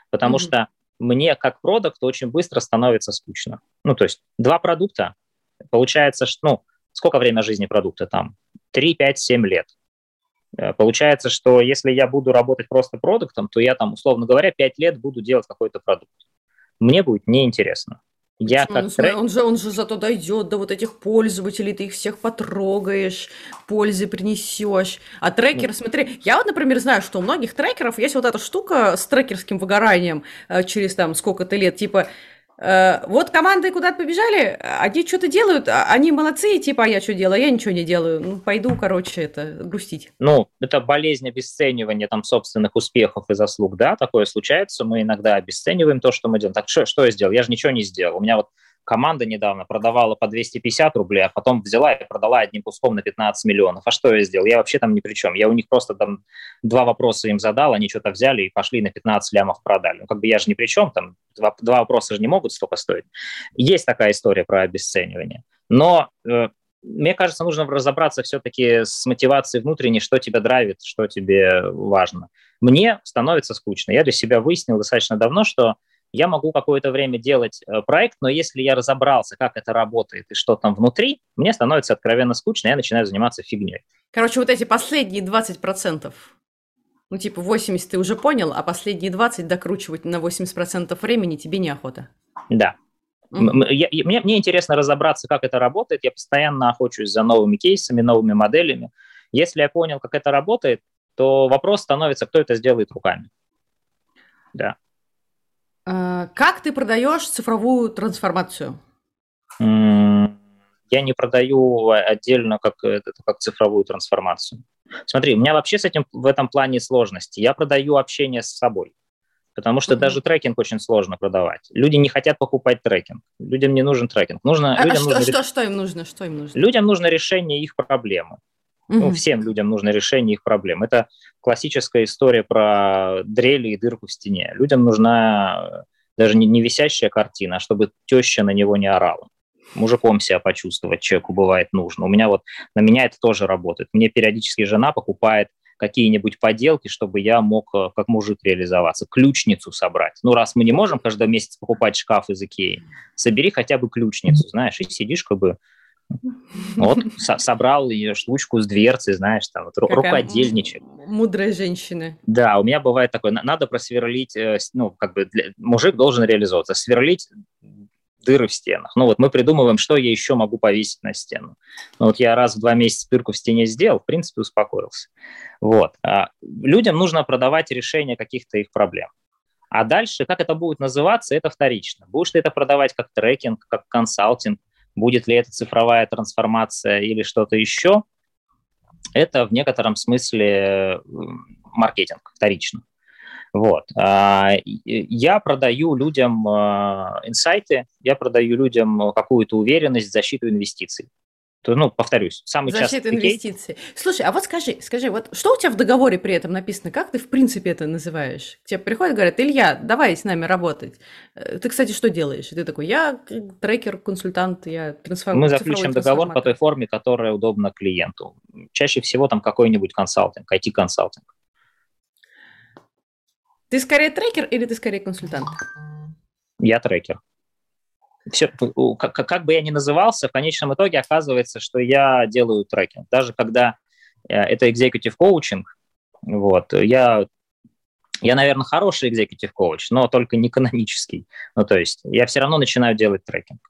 потому mm-hmm. что мне как продукт очень быстро становится скучно. Ну, то есть два продукта, получается, что, ну, сколько время жизни продукта там? 3, 5, 7 лет. Э, получается, что если я буду работать просто продуктом, то я там, условно говоря, 5 лет буду делать какой-то продукт. Мне будет неинтересно. Я как ну, трек... он, же, он же зато дойдет до вот этих пользователей, ты их всех потрогаешь, пользы принесешь. А трекер, mm. смотри, я вот, например, знаю, что у многих трекеров есть вот эта штука с трекерским выгоранием э, через там сколько-то лет, типа вот команды куда-то побежали, они что-то делают, а они молодцы, типа, а я что делаю, я ничего не делаю. Ну, пойду, короче, это, грустить. Ну, это болезнь обесценивания там собственных успехов и заслуг, да, такое случается. Мы иногда обесцениваем то, что мы делаем. Так что, что я сделал? Я же ничего не сделал. У меня вот команда недавно продавала по 250 рублей, а потом взяла и продала одним куском на 15 миллионов. А что я сделал? Я вообще там ни при чем. Я у них просто там два вопроса им задал, они что-то взяли и пошли на 15 лямов продали. Ну, как бы я же ни при чем, там два, два вопроса же не могут столько стоить. Есть такая история про обесценивание. Но э, мне кажется, нужно разобраться все-таки с мотивацией внутренней, что тебя драйвит, что тебе важно. Мне становится скучно. Я для себя выяснил достаточно давно, что я могу какое-то время делать э, проект, но если я разобрался, как это работает и что там внутри, мне становится откровенно скучно, я начинаю заниматься фигней. Короче, вот эти последние 20%, ну типа 80 ты уже понял, а последние 20 докручивать на 80% времени тебе неохота. Да. Mm-hmm. Я, мне, мне интересно разобраться, как это работает. Я постоянно охочусь за новыми кейсами, новыми моделями. Если я понял, как это работает, то вопрос становится, кто это сделает руками. Да. А, как ты продаешь цифровую трансформацию? Я не продаю отдельно как, это, как цифровую трансформацию. Смотри, у меня вообще с этим в этом плане сложности. Я продаю общение с собой, потому что mm-hmm. даже трекинг очень сложно продавать. Люди не хотят покупать трекинг. Людям не нужен трекинг. Нужно, а, людям а нужно... что, что им нужно? Что им нужно? Людям нужно решение их проблемы. Mm-hmm. Ну, всем людям нужно решение их проблем. Это классическая история про дрели и дырку в стене. Людям нужна даже не, не висящая картина, а чтобы теща на него не орала. Мужиком себя почувствовать человеку бывает нужно. У меня вот, на меня это тоже работает. Мне периодически жена покупает какие-нибудь поделки, чтобы я мог э, как мужик реализоваться, ключницу собрать. Ну, раз мы не можем каждый месяц покупать шкаф из Икеи, собери хотя бы ключницу, знаешь, и сидишь как бы вот со собрал ее штучку с дверцы, знаешь, там вот Какая рукодельничек. Мудрая женщина. Да, у меня бывает такое, надо просверлить, э, ну, как бы для, мужик должен реализовываться, сверлить дыры в стенах. Ну вот мы придумываем, что я еще могу повесить на стену. Ну вот я раз в два месяца дырку в стене сделал, в принципе, успокоился. Вот. А людям нужно продавать решение каких-то их проблем. А дальше, как это будет называться, это вторично. Будешь ты это продавать как трекинг, как консалтинг, будет ли это цифровая трансформация или что-то еще, это в некотором смысле маркетинг вторично. Вот. А, я продаю людям а, инсайты, я продаю людям какую-то уверенность, защиту инвестиций то, ну, повторюсь, самый Защита частый инвестиций. Кейс... Слушай, а вот скажи, скажи, вот что у тебя в договоре при этом написано? Как ты, в принципе, это называешь? К тебе приходят, говорят, Илья, давай с нами работать. Э, ты, кстати, что делаешь? И ты такой, я трекер, консультант, я трансформатор. Мы заключим договор по той форме, которая удобна клиенту. Чаще всего там какой-нибудь консалтинг, IT-консалтинг. Ты скорее трекер или ты скорее консультант? Я трекер все, как, как бы я ни назывался, в конечном итоге оказывается, что я делаю трекинг. Даже когда э, это executive coaching, вот, я, я, наверное, хороший executive coach, но только не канонический. Ну, то есть я все равно начинаю делать трекинг.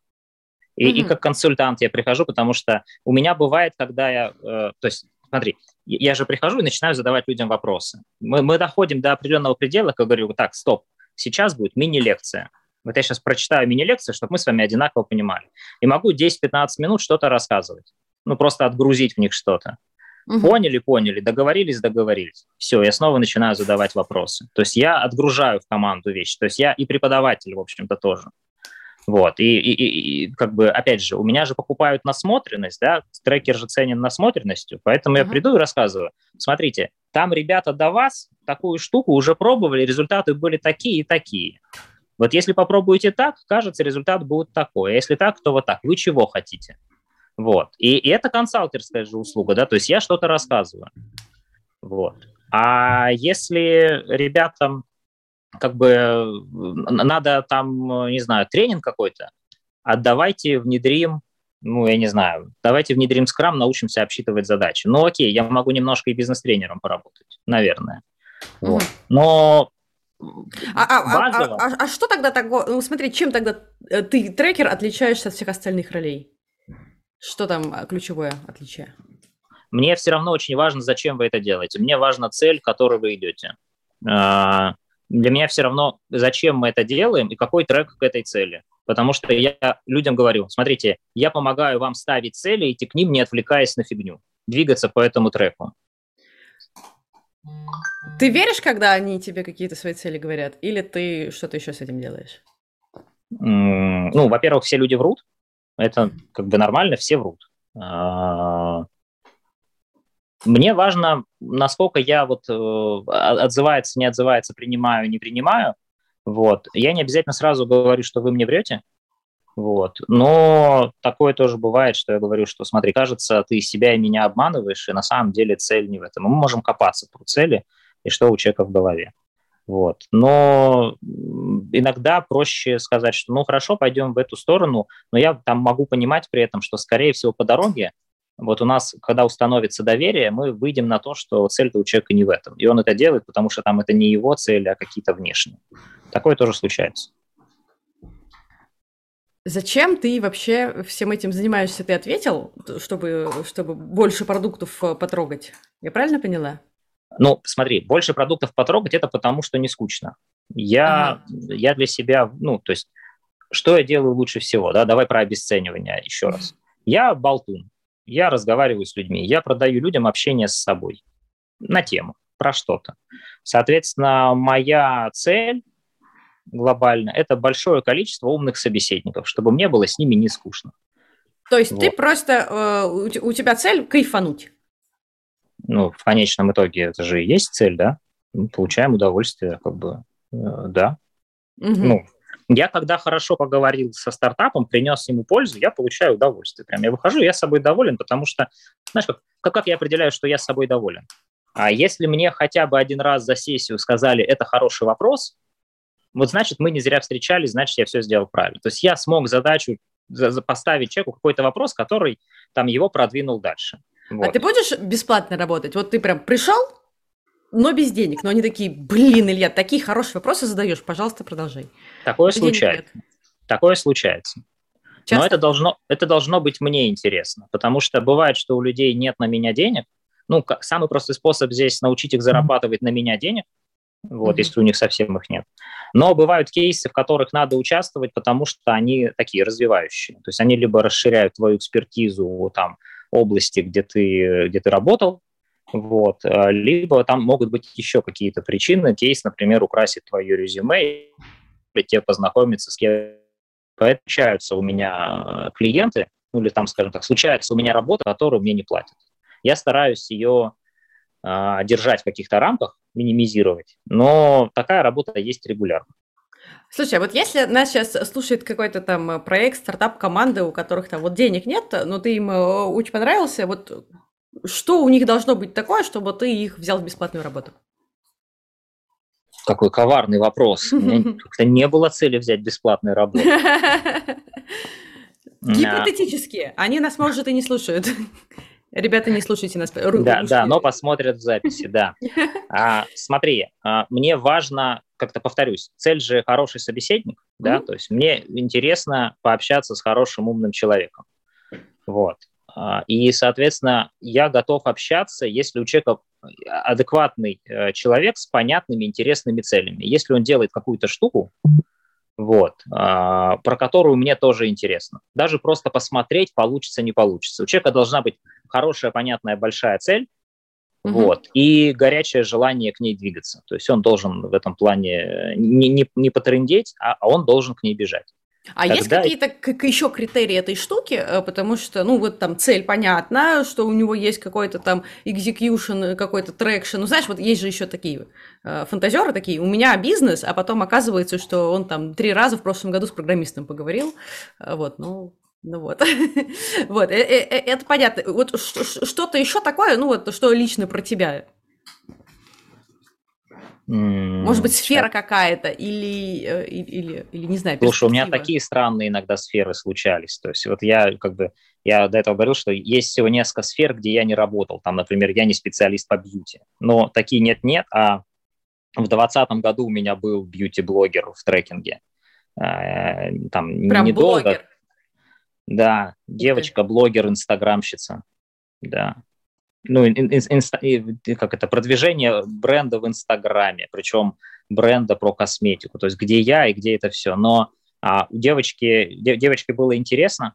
И, mm-hmm. и как консультант я прихожу, потому что у меня бывает, когда я, э, то есть, смотри, я же прихожу и начинаю задавать людям вопросы. Мы, мы доходим до определенного предела, как говорю, так, стоп, сейчас будет мини-лекция. Вот я сейчас прочитаю мини-лекцию, чтобы мы с вами одинаково понимали. И могу 10-15 минут что-то рассказывать. Ну, просто отгрузить в них что-то. Угу. Поняли, поняли, договорились, договорились. Все, я снова начинаю задавать вопросы. То есть я отгружаю в команду вещи. То есть я и преподаватель, в общем-то, тоже. Вот, и, и, и, и как бы, опять же, у меня же покупают насмотренность, да, трекер же ценен насмотренностью, поэтому uh-huh. я приду и рассказываю. Смотрите, там ребята до вас такую штуку уже пробовали, результаты были такие и такие. Вот если попробуете так, кажется, результат будет такой. А если так, то вот так. Вы чего хотите? Вот. И, и это консалтерская же услуга, да, то есть я что-то рассказываю. Вот. А если ребятам как бы надо там, не знаю, тренинг какой-то, отдавайте, внедрим, ну, я не знаю, давайте внедрим скрам, научимся обсчитывать задачи. Ну, окей, я могу немножко и бизнес-тренером поработать, наверное. Вот. Но а, а, а, а, а, что тогда такое? Ну, смотри, чем тогда э, ты, трекер, отличаешься от всех остальных ролей? Что там а, ключевое отличие? Мне все равно очень важно, зачем вы это делаете. Мне важна цель, к которой вы идете. А, для меня все равно, зачем мы это делаем и какой трек к этой цели. потому что я людям говорю, смотрите, я помогаю вам ставить цели, идти к ним, не отвлекаясь на фигню, двигаться по этому треку. Ты веришь, когда они тебе какие-то свои цели говорят, или ты что-то еще с этим делаешь? Ну, во-первых, все люди врут, это как бы нормально, все врут. А, мне важно, насколько я вот э, отзывается, не отзывается, принимаю, не принимаю. Вот. Я не обязательно сразу говорю, что вы мне врете. Вот. Но такое тоже бывает, что я говорю, что смотри, кажется, ты себя и меня обманываешь, и на самом деле цель не в этом. Мы можем копаться по цели и что у человека в голове. Вот. Но иногда проще сказать, что ну хорошо, пойдем в эту сторону, но я там могу понимать при этом, что скорее всего по дороге вот у нас, когда установится доверие, мы выйдем на то, что цель-то у человека не в этом. И он это делает, потому что там это не его цель, а какие-то внешние. Такое тоже случается. Зачем ты вообще всем этим занимаешься? Ты ответил, чтобы, чтобы больше продуктов э, потрогать? Я правильно поняла? Ну, смотри, больше продуктов потрогать это потому, что не скучно. Я, ага. я для себя, ну, то есть, что я делаю лучше всего, да? Давай про обесценивание еще раз. Я болтун я разговариваю с людьми, я продаю людям общение с собой на тему, про что-то. Соответственно, моя цель глобально – это большое количество умных собеседников, чтобы мне было с ними не скучно. То есть вот. ты просто, э, у тебя цель кайфануть? Ну, в конечном итоге это же и есть цель, да? Мы получаем удовольствие, как бы, э, да. Угу. Ну, я когда хорошо поговорил со стартапом, принес ему пользу, я получаю удовольствие. Прям я выхожу, я с собой доволен, потому что, знаешь, как, как, я определяю, что я с собой доволен? А если мне хотя бы один раз за сессию сказали, это хороший вопрос, вот значит, мы не зря встречались, значит, я все сделал правильно. То есть я смог задачу поставить человеку какой-то вопрос, который там его продвинул дальше. Вот. А ты будешь бесплатно работать? Вот ты прям пришел, но без денег. Но они такие, блин, Илья, такие хорошие вопросы задаешь, пожалуйста, продолжай. Такое Денег случается. Нет. Такое случается. Часто? Но это должно, это должно быть мне интересно, потому что бывает, что у людей нет на меня денег. Ну, как, самый простой способ здесь научить их зарабатывать на меня денег, вот, mm-hmm. если у них совсем их нет. Но бывают кейсы, в которых надо участвовать, потому что они такие развивающие. То есть они либо расширяют твою экспертизу там области, где ты, где ты работал, вот. Э, либо там могут быть еще какие-то причины. Кейс, например, украсит твое резюме, или тебе познакомиться с кем Получаются у меня клиенты, ну или там, скажем так, случается у меня работа, которую мне не платят. Я стараюсь ее э, держать в каких-то рамках, минимизировать, но такая работа есть регулярно. Слушай, а вот если нас сейчас слушает какой-то там проект, стартап, команды, у которых там вот денег нет, но ты им э, очень понравился, вот что у них должно быть такое, чтобы ты их взял в бесплатную работу? Какой коварный вопрос. [laughs] У меня как-то не было цели взять бесплатную работу. [laughs] Гипотетически. Они нас, может, и не слушают. Ребята, не слушайте нас. Да, да, но посмотрят в записи, да. [laughs] А, смотри, а, мне важно, как-то повторюсь, цель же хороший собеседник, да, то есть мне интересно пообщаться с хорошим умным человеком. Вот. А, и, соответственно, я готов общаться, если у человека адекватный э, человек с понятными, интересными целями. Если он делает какую-то штуку, вот, а, про которую мне тоже интересно. Даже просто посмотреть, получится, не получится. У человека должна быть хорошая, понятная, большая цель, mm-hmm. вот, и горячее желание к ней двигаться. То есть он должен в этом плане не, не, не потрындеть, а, а он должен к ней бежать. А Тогда... есть какие-то еще критерии этой штуки? Э, потому что, ну, вот там цель понятна, что у него есть какой-то там execution, какой-то traction. Ну, знаешь, вот есть же еще такие э, фантазеры такие. У меня бизнес, а потом оказывается, что он там три раза в прошлом году с программистом поговорил. Э, вот, ну, ну вот. [laughs] вот, э, это понятно. Вот что-то еще такое, ну вот, что лично про тебя может быть, сфера какая-то или, э, или, или, не знаю, Слушай, у меня такие странные иногда сферы случались. То есть вот я как бы, я до этого говорил, что есть всего несколько сфер, где я не работал. Там, например, я не специалист по бьюти. Но такие нет-нет, а в 2020 году у меня был бьюти-блогер в трекинге. Э, там Прям недолго. Блогер. Да, девочка-блогер, инстаграмщица. Да ну, инста, как это, продвижение бренда в Инстаграме, причем бренда про косметику, то есть где я и где это все. Но А у девочки, девочке было интересно,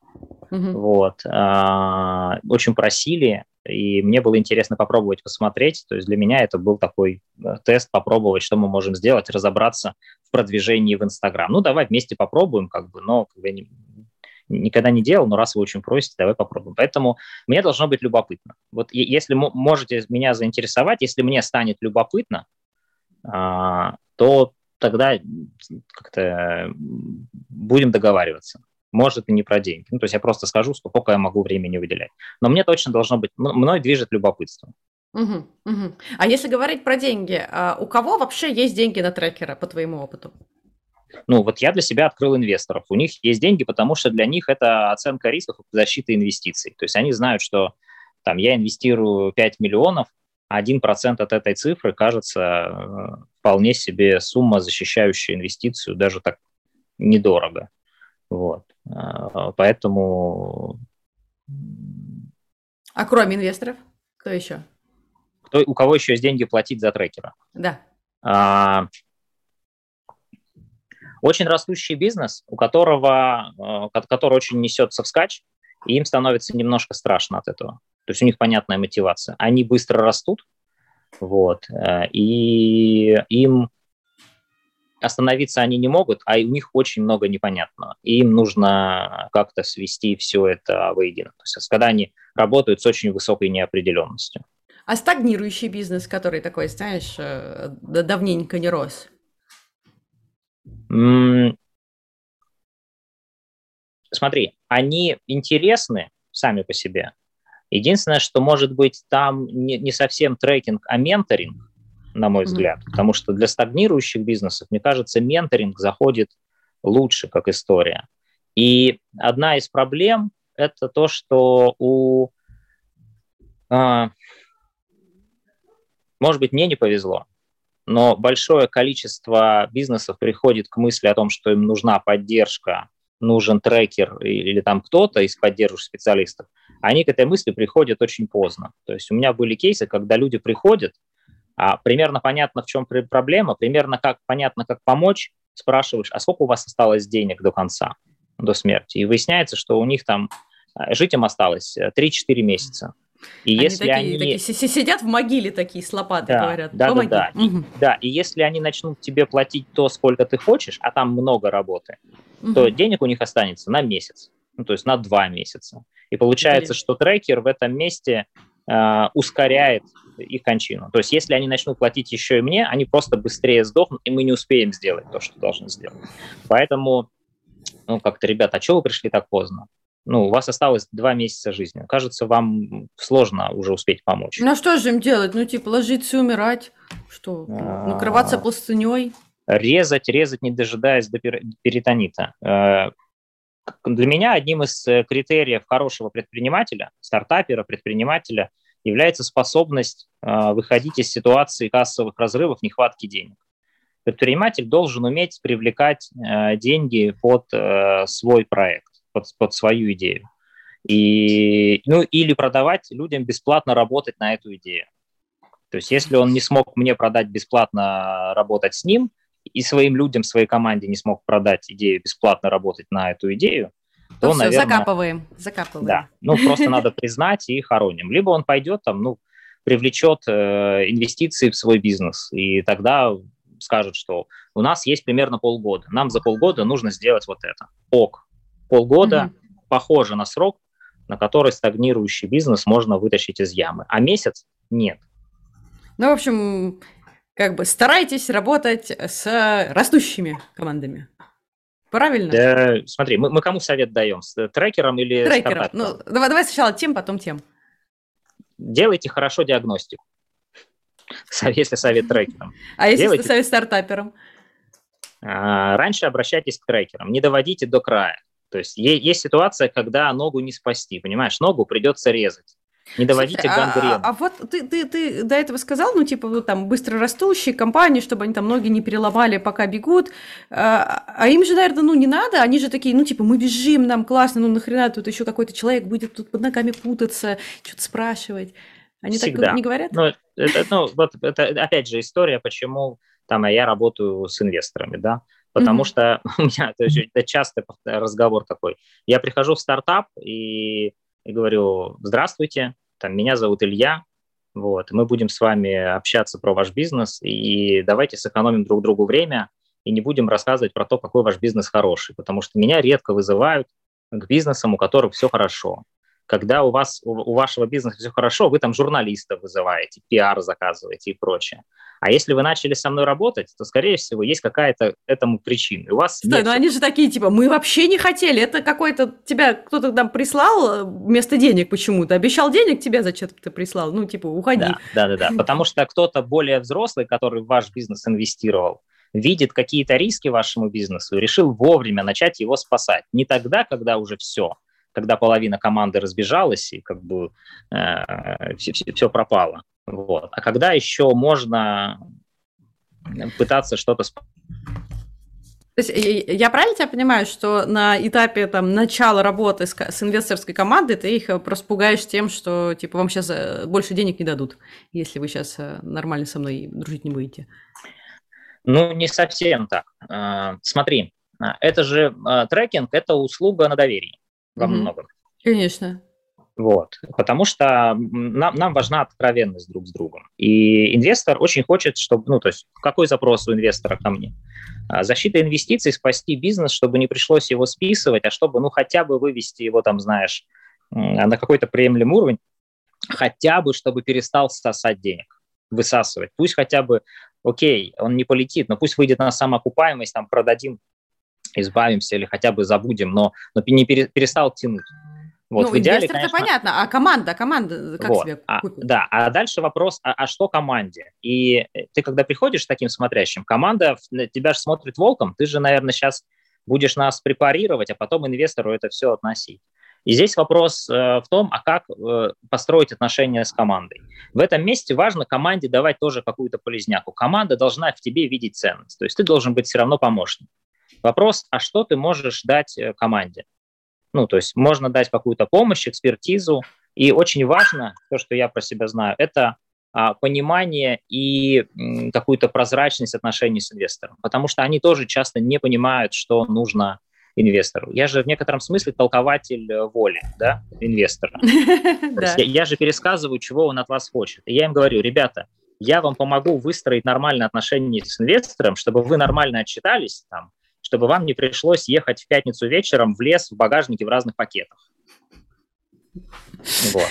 угу. вот, а, очень просили, и мне было интересно попробовать посмотреть. То есть для меня это был такой э, тест, попробовать, что мы можем сделать, разобраться в продвижении в Инстаграм. Ну, давай вместе попробуем, как бы, но как бы, никогда не делал, но раз вы очень просите, давай попробуем. Поэтому мне должно быть любопытно. Вот если можете меня заинтересовать, если мне станет любопытно, а, то тогда как-то будем договариваться. Может и не про деньги. Ну, то есть я просто скажу, сколько я могу времени выделять. Но мне точно должно быть, мной движет любопытство. Угу, угу. А если говорить про деньги, а у кого вообще есть деньги на трекера, по твоему опыту? Ну, вот я для себя открыл инвесторов. У них есть деньги, потому что для них это оценка рисков и защита инвестиций. То есть они знают, что там я инвестирую 5 миллионов, 1% от этой цифры кажется э, вполне себе сумма, защищающая инвестицию, даже так недорого. Вот. Э, поэтому... А кроме инвесторов, кто еще? Кто, у кого еще есть деньги платить за трекера? Да. А, очень растущий бизнес, у которого, э, который очень несется в скач, и им становится немножко страшно от этого. То есть у них понятная мотивация. Они быстро растут, вот, э, и им остановиться они не могут, а у них очень много непонятного. И им нужно как-то свести все это воедино. То есть когда они работают с очень высокой неопределенностью. А стагнирующий бизнес, который такой, знаешь, э, давненько не рос? Смотри, они интересны сами по себе, Единственное, что может быть там не, не совсем трекинг, а менторинг, на мой взгляд, mm-hmm. потому что для стагнирующих бизнесов, мне кажется, менторинг заходит лучше как история. И одна из проблем – это то, что у, а, может быть, мне не повезло, но большое количество бизнесов приходит к мысли о том, что им нужна поддержка, нужен трекер или там кто-то из поддерживающих специалистов – они к этой мысли приходят очень поздно. То есть у меня были кейсы, когда люди приходят, а примерно понятно, в чем проблема, примерно как понятно, как помочь, спрашиваешь, а сколько у вас осталось денег до конца, до смерти? И выясняется, что у них там э, жить им осталось 3-4 э, месяца. И они если такие, они... Такие, сидят в могиле такие с лопатой, да, говорят, да, помоги. Да, да. Угу. Да, и если они начнут тебе платить то, сколько ты хочешь, а там много работы, угу. то денег у них останется на месяц, ну, то есть на два месяца. И получается, что трекер в этом месте э, ускоряет их кончину. То есть если они начнут платить еще и мне, они просто быстрее сдохнут, и мы не успеем сделать то, что должны сделать. Поэтому, ну, как-то, ребята, а что вы пришли так поздно? Ну, у вас осталось два месяца жизни. Кажется, вам сложно уже успеть помочь. Ну, а что же им делать? Ну, типа, ложиться и умирать? Что, накрываться простыней? Резать, резать, не дожидаясь до перитонита. Э, для меня одним из э, критериев хорошего предпринимателя, стартапера, предпринимателя является способность э, выходить из ситуации кассовых разрывов, нехватки денег. Предприниматель должен уметь привлекать деньги под свой проект, под, под свою идею. И, ну, или продавать людям бесплатно работать на эту идею. То есть если он не смог мне продать бесплатно работать с ним – и своим людям, своей команде не смог продать идею бесплатно работать на эту идею, то, ну, наверное... закапываем, закапываем. Да, ну просто надо признать и хороним. Либо он пойдет там, ну, привлечет э, инвестиции в свой бизнес, и тогда скажет, что у нас есть примерно полгода, нам за полгода нужно сделать вот это. Ок, полгода угу. похоже на срок, на который стагнирующий бизнес можно вытащить из ямы, а месяц нет. Ну, в общем, как бы старайтесь работать с растущими командами. Правильно? Да, смотри, мы, мы кому совет даем? С трекером или трекером? Ну, давай, давай сначала тем, потом тем. Делайте хорошо диагностику. Если совет трекером. А если Делайте... совет стартапером? А, раньше обращайтесь к трекерам, не доводите до края. То есть есть ситуация, когда ногу не спасти, понимаешь, ногу придется резать. Не доводите Слушай, гангрену. А, а, а вот ты, ты, ты до этого сказал, ну, типа, вот там быстро растущие компании, чтобы они там ноги не переломали, пока бегут. А, а им же, наверное, ну, не надо. Они же такие, ну, типа, мы бежим, нам классно, ну, нахрена тут еще какой-то человек будет тут под ногами путаться, что-то спрашивать. Они Всегда. так не говорят? Ну, это, ну, вот это, опять же, история, почему там я работаю с инвесторами, да. Потому mm-hmm. что [laughs] у меня то есть, это частый разговор такой. Я прихожу в стартап и, и говорю, здравствуйте, там, меня зовут Илья, вот, мы будем с вами общаться про ваш бизнес, и давайте сэкономим друг другу время и не будем рассказывать про то, какой ваш бизнес хороший, потому что меня редко вызывают к бизнесам, у которых все хорошо. Когда у вас, у, вашего бизнеса все хорошо, вы там журналистов вызываете, пиар заказываете и прочее. А если вы начали со мной работать, то, скорее всего, есть какая-то этому причина. И у вас Стой, нет... ну они же такие, типа, мы вообще не хотели. Это какой-то тебя кто-то там прислал э, вместо денег почему-то. Обещал денег, тебе зачем-то прислал. Ну, типа, уходи. Да, да, да. [laughs] Потому что кто-то более взрослый, который в ваш бизнес инвестировал, видит какие-то риски вашему бизнесу и решил вовремя начать его спасать. Не тогда, когда уже все, когда половина команды разбежалась и как бы э, все, все, все пропало. Вот. А когда еще можно пытаться что-то то есть я правильно тебя понимаю, что на этапе там, начала работы с, с инвесторской командой ты их просто пугаешь тем, что типа вам сейчас э, больше денег не дадут, если вы сейчас э, нормально со мной дружить не будете? Ну, не совсем так. Смотри, это же трекинг, это услуга на доверии во угу. многом. Конечно. Вот. Потому что нам, нам важна откровенность друг с другом. И инвестор очень хочет, чтобы, ну, то есть, какой запрос у инвестора ко мне? Защита инвестиций, спасти бизнес, чтобы не пришлось его списывать, а чтобы, ну, хотя бы вывести его, там, знаешь, на какой-то приемлемый уровень, хотя бы, чтобы перестал сосать денег, высасывать. Пусть хотя бы, окей, он не полетит, но пусть выйдет на самоокупаемость, там, продадим, избавимся или хотя бы забудем, но, но не перестал тянуть. Вот, ну, в идеале, конечно... это понятно, а команда, команда как вот, себе а, Да, а дальше вопрос, а, а что команде? И э, ты, когда приходишь с таким смотрящим, команда тебя же смотрит волком, ты же, наверное, сейчас будешь нас препарировать, а потом инвестору это все относить. И здесь вопрос э, в том, а как э, построить отношения с командой. В этом месте важно команде давать тоже какую-то полезняку. Команда должна в тебе видеть ценность, то есть ты должен быть все равно помощник. Вопрос, а что ты можешь дать э, команде? Ну, то есть можно дать какую-то помощь, экспертизу. И очень важно, то, что я про себя знаю, это а, понимание и какую-то прозрачность отношений с инвестором, потому что они тоже часто не понимают, что нужно инвестору. Я же в некотором смысле толкователь э, воли да, инвестора. [laughs] Я же пересказываю, чего он от вас хочет. И я им говорю, ребята, я вам помогу выстроить нормальные отношения с инвестором, чтобы вы нормально отчитались, там, чтобы вам не пришлось ехать в пятницу вечером в лес в багажнике в разных пакетах. Вот.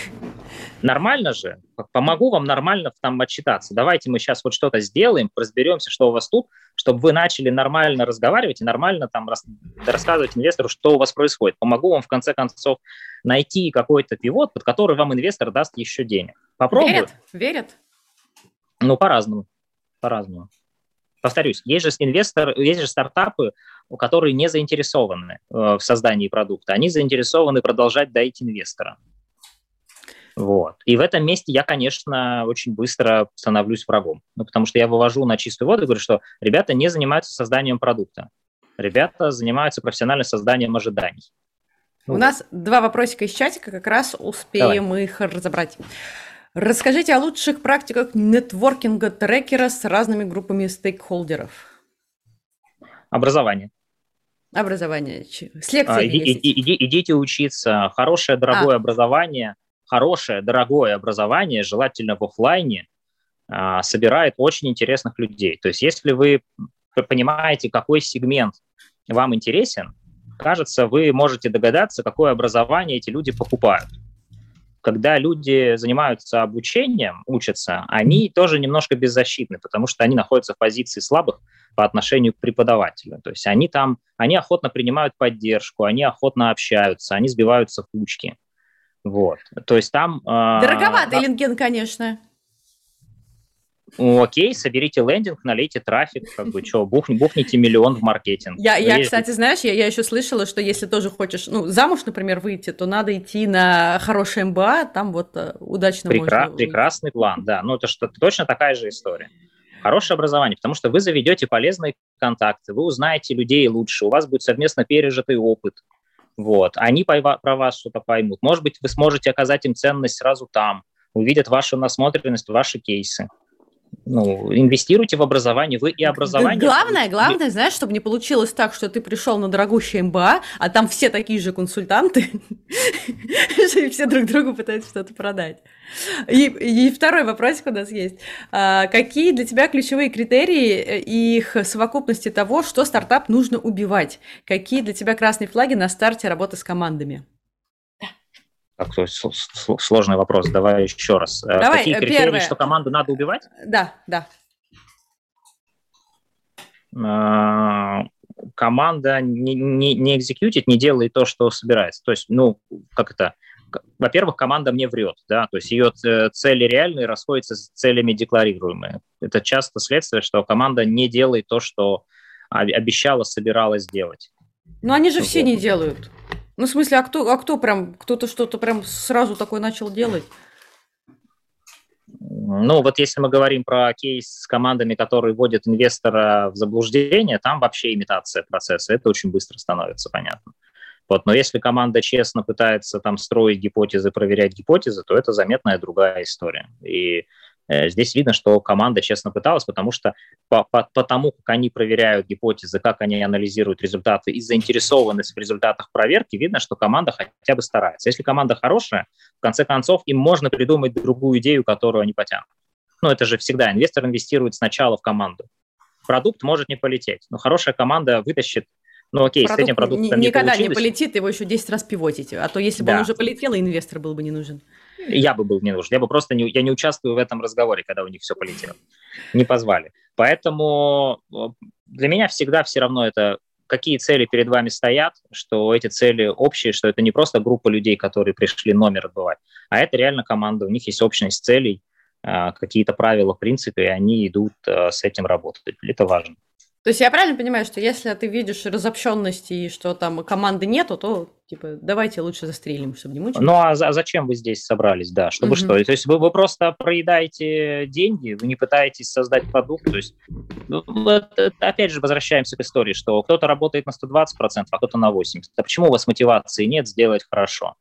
Нормально же, помогу вам нормально там отчитаться. Давайте мы сейчас вот что-то сделаем, разберемся, что у вас тут, чтобы вы начали нормально разговаривать и нормально там рас, рассказывать инвестору, что у вас происходит. Помогу вам в конце концов найти какой-то пивот, под который вам инвестор даст еще денег. Попробуй. Верят? Верят? Ну, по-разному. По-разному. Повторюсь, есть же инвестор, есть же стартапы, которые не заинтересованы э, в создании продукта, они заинтересованы продолжать доить инвестора. Вот. И в этом месте я, конечно, очень быстро становлюсь врагом, ну, потому что я вывожу на чистую воду и говорю, что ребята не занимаются созданием продукта, ребята занимаются профессиональным созданием ожиданий. У вот. нас два вопросика из чатика, как раз успеем Давай. их разобрать. Расскажите о лучших практиках нетворкинга трекера с разными группами стейкхолдеров. Образование. Образование. С лекциями. А, иди, иди, идите учиться. Хорошее, дорогое а. образование, хорошее, дорогое образование, желательно в офлайне, а, собирает очень интересных людей. То есть если вы понимаете, какой сегмент вам интересен, кажется, вы можете догадаться, какое образование эти люди покупают когда люди занимаются обучением, учатся, они тоже немножко беззащитны, потому что они находятся в позиции слабых по отношению к преподавателю. То есть они там, они охотно принимают поддержку, они охотно общаются, они сбиваются в кучки. Вот. То есть там... А, Дороговатый э, линкен, конечно. Ну, окей, соберите лендинг, налейте трафик, как бы что, бухни, бухните миллион в маркетинг. Я, я есть... кстати, знаешь, я, я еще слышала, что если тоже хочешь, ну, замуж, например, выйти, то надо идти на хороший МБА, там вот э, удачно Прекра- можно... Прекрасный план, да, ну, это что точно такая же история. Хорошее образование, потому что вы заведете полезные контакты, вы узнаете людей лучше, у вас будет совместно пережитый опыт, вот, они про вас что-то поймут. Может быть, вы сможете оказать им ценность сразу там, увидят вашу насмотренность, ваши кейсы. Ну, инвестируйте в образование, вы и образование... Главное, главное, знаешь, чтобы не получилось так, что ты пришел на дорогущий МБА, а там все такие же консультанты, и [laughs] все друг другу пытаются что-то продать. И, и второй вопросик у нас есть. А, какие для тебя ключевые критерии э, их совокупности того, что стартап нужно убивать? Какие для тебя красные флаги на старте работы с командами? Такой сложный вопрос. Давай еще раз. Э, Давай, Какие критерии, первое. что команду надо убивать? Да, да. А, команда не, не, не экзекьютит, не делает то, что собирается. То есть, ну, как это? Во-первых, команда мне врет, да, то есть ее цели реальные расходятся с целями декларируемые. Это часто следствие, что команда не делает то, что обещала, собиралась делать. Но они же вот. все не делают. Ну, в смысле, а кто, а кто прям, кто-то что-то прям сразу такое начал делать? Ну, вот если мы говорим про кейс с командами, которые вводят инвестора в заблуждение, там вообще имитация процесса, это очень быстро становится понятно. Вот, но если команда честно пытается там строить гипотезы, проверять гипотезы, то это заметная другая история. И здесь видно, что команда честно пыталась, потому что по, по, по тому, как они проверяют гипотезы, как они анализируют результаты и заинтересованность в результатах проверки, видно, что команда хотя бы старается. Если команда хорошая, в конце концов, им можно придумать другую идею, которую они потянут. Ну, это же всегда инвестор инвестирует сначала в команду. Продукт может не полететь, но хорошая команда вытащит ну окей, Продукт с этим продуктом не Никогда не полетит, его еще 10 раз пивотить. А то если бы да. он уже полетел, инвестор был бы не нужен. Я бы был не нужен. Я бы просто не, я не участвую в этом разговоре, когда у них все полетело. Не позвали. Поэтому э, для меня всегда все равно это какие цели перед вами стоят, что эти цели общие, что это не просто группа людей, которые пришли номер отбывать, а это реально команда, у них есть общность целей, э, какие-то правила, принципы, и они идут э, с этим работать. Это важно. То есть я правильно понимаю, что если ты видишь разобщенность и что там команды нету, то типа давайте лучше застрелим, чтобы не мучить. Ну а, а зачем вы здесь собрались, да? Чтобы угу. что? То есть вы, вы просто проедаете деньги, вы не пытаетесь создать продукт. То есть, ну, вот, опять же, возвращаемся к истории, что кто-то работает на 120%, а кто-то на 80%. А почему у вас мотивации нет сделать хорошо?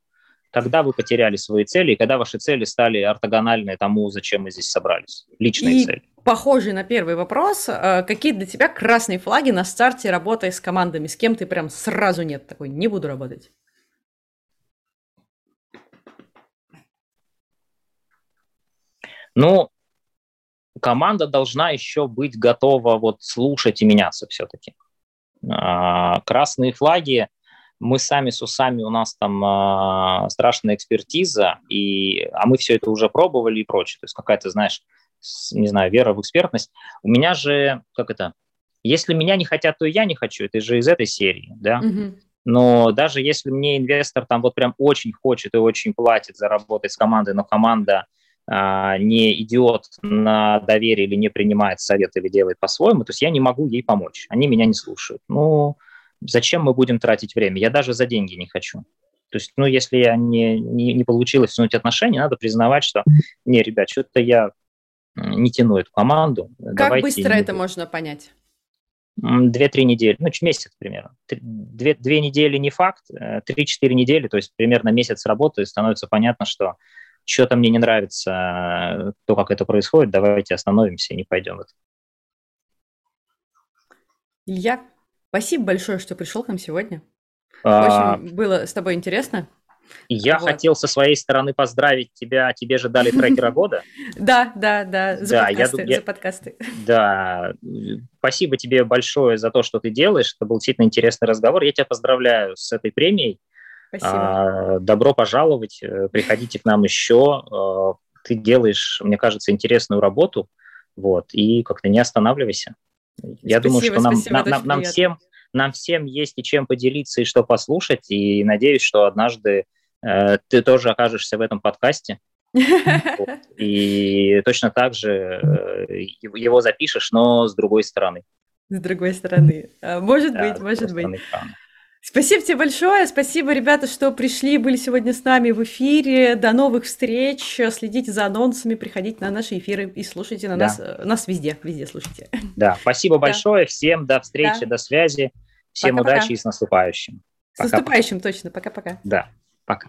когда вы потеряли свои цели и когда ваши цели стали ортогональны тому, зачем мы здесь собрались, личные и цели похожий на первый вопрос. Э, какие для тебя красные флаги на старте работы с командами? С кем ты прям сразу нет такой, не буду работать? Ну, команда должна еще быть готова вот слушать и меняться все-таки. А, красные флаги, мы сами с усами, у нас там а, страшная экспертиза, и, а мы все это уже пробовали и прочее. То есть какая-то, знаешь, не знаю, вера в экспертность. У меня же, как это, если меня не хотят, то и я не хочу. Это же из этой серии, да. Угу. Но даже если мне инвестор там вот прям очень хочет и очень платит заработать с командой, но команда а, не идет на доверие или не принимает совет или делает по-своему, то есть я не могу ей помочь. Они меня не слушают. Ну, зачем мы будем тратить время? Я даже за деньги не хочу. То есть, ну, если я не, не, не получилось тянуть отношения, надо признавать, что, не, ребят, что-то я не тяну эту команду. Как Давайте быстро это можно понять? Две-три недели, ну, месяц примерно. Две, две недели не факт, э, три-четыре недели, то есть примерно месяц работы, становится понятно, что что-то мне не нравится, э, то, как это происходит, давайте остановимся и не пойдем в это. Илья, спасибо большое, что пришел к нам сегодня. А... Очень было с тобой интересно. Я вот. хотел со своей стороны поздравить тебя, тебе же дали трекера [laughs] года. Да, да, да, за, да, подкасты, я, за подкасты. Да, спасибо тебе большое за то, что ты делаешь, это был действительно интересный разговор. Я тебя поздравляю с этой премией. Спасибо. А, добро пожаловать, э, приходите к нам еще. А, ты делаешь, мне кажется, интересную работу, вот, и как-то не останавливайся. Я спасибо, думаю, что нам, нам, нам, нам всем нам всем есть и чем поделиться, и что послушать, и надеюсь, что однажды Э, ты тоже окажешься в этом подкасте. [laughs] И точно так же э, его запишешь, но с другой стороны. С другой стороны. А, может да, быть, может быть. Спасибо тебе большое. Спасибо, ребята, что пришли, были сегодня с нами в эфире. До новых встреч. Следите за анонсами, приходите на наши эфиры и слушайте на да. нас, э, нас везде, везде слушайте. Да, спасибо да. большое. Всем до встречи, да. до связи. Всем Пока-пока. удачи и с наступающим. С наступающим, точно. Пока-пока. Да. Пока.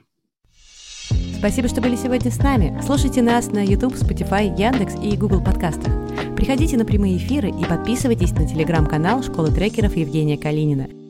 Спасибо, что были сегодня с нами. Слушайте нас на YouTube, Spotify, Яндекс и Google подкастах. Приходите на прямые эфиры и подписывайтесь на телеграм-канал Школы трекеров Евгения Калинина –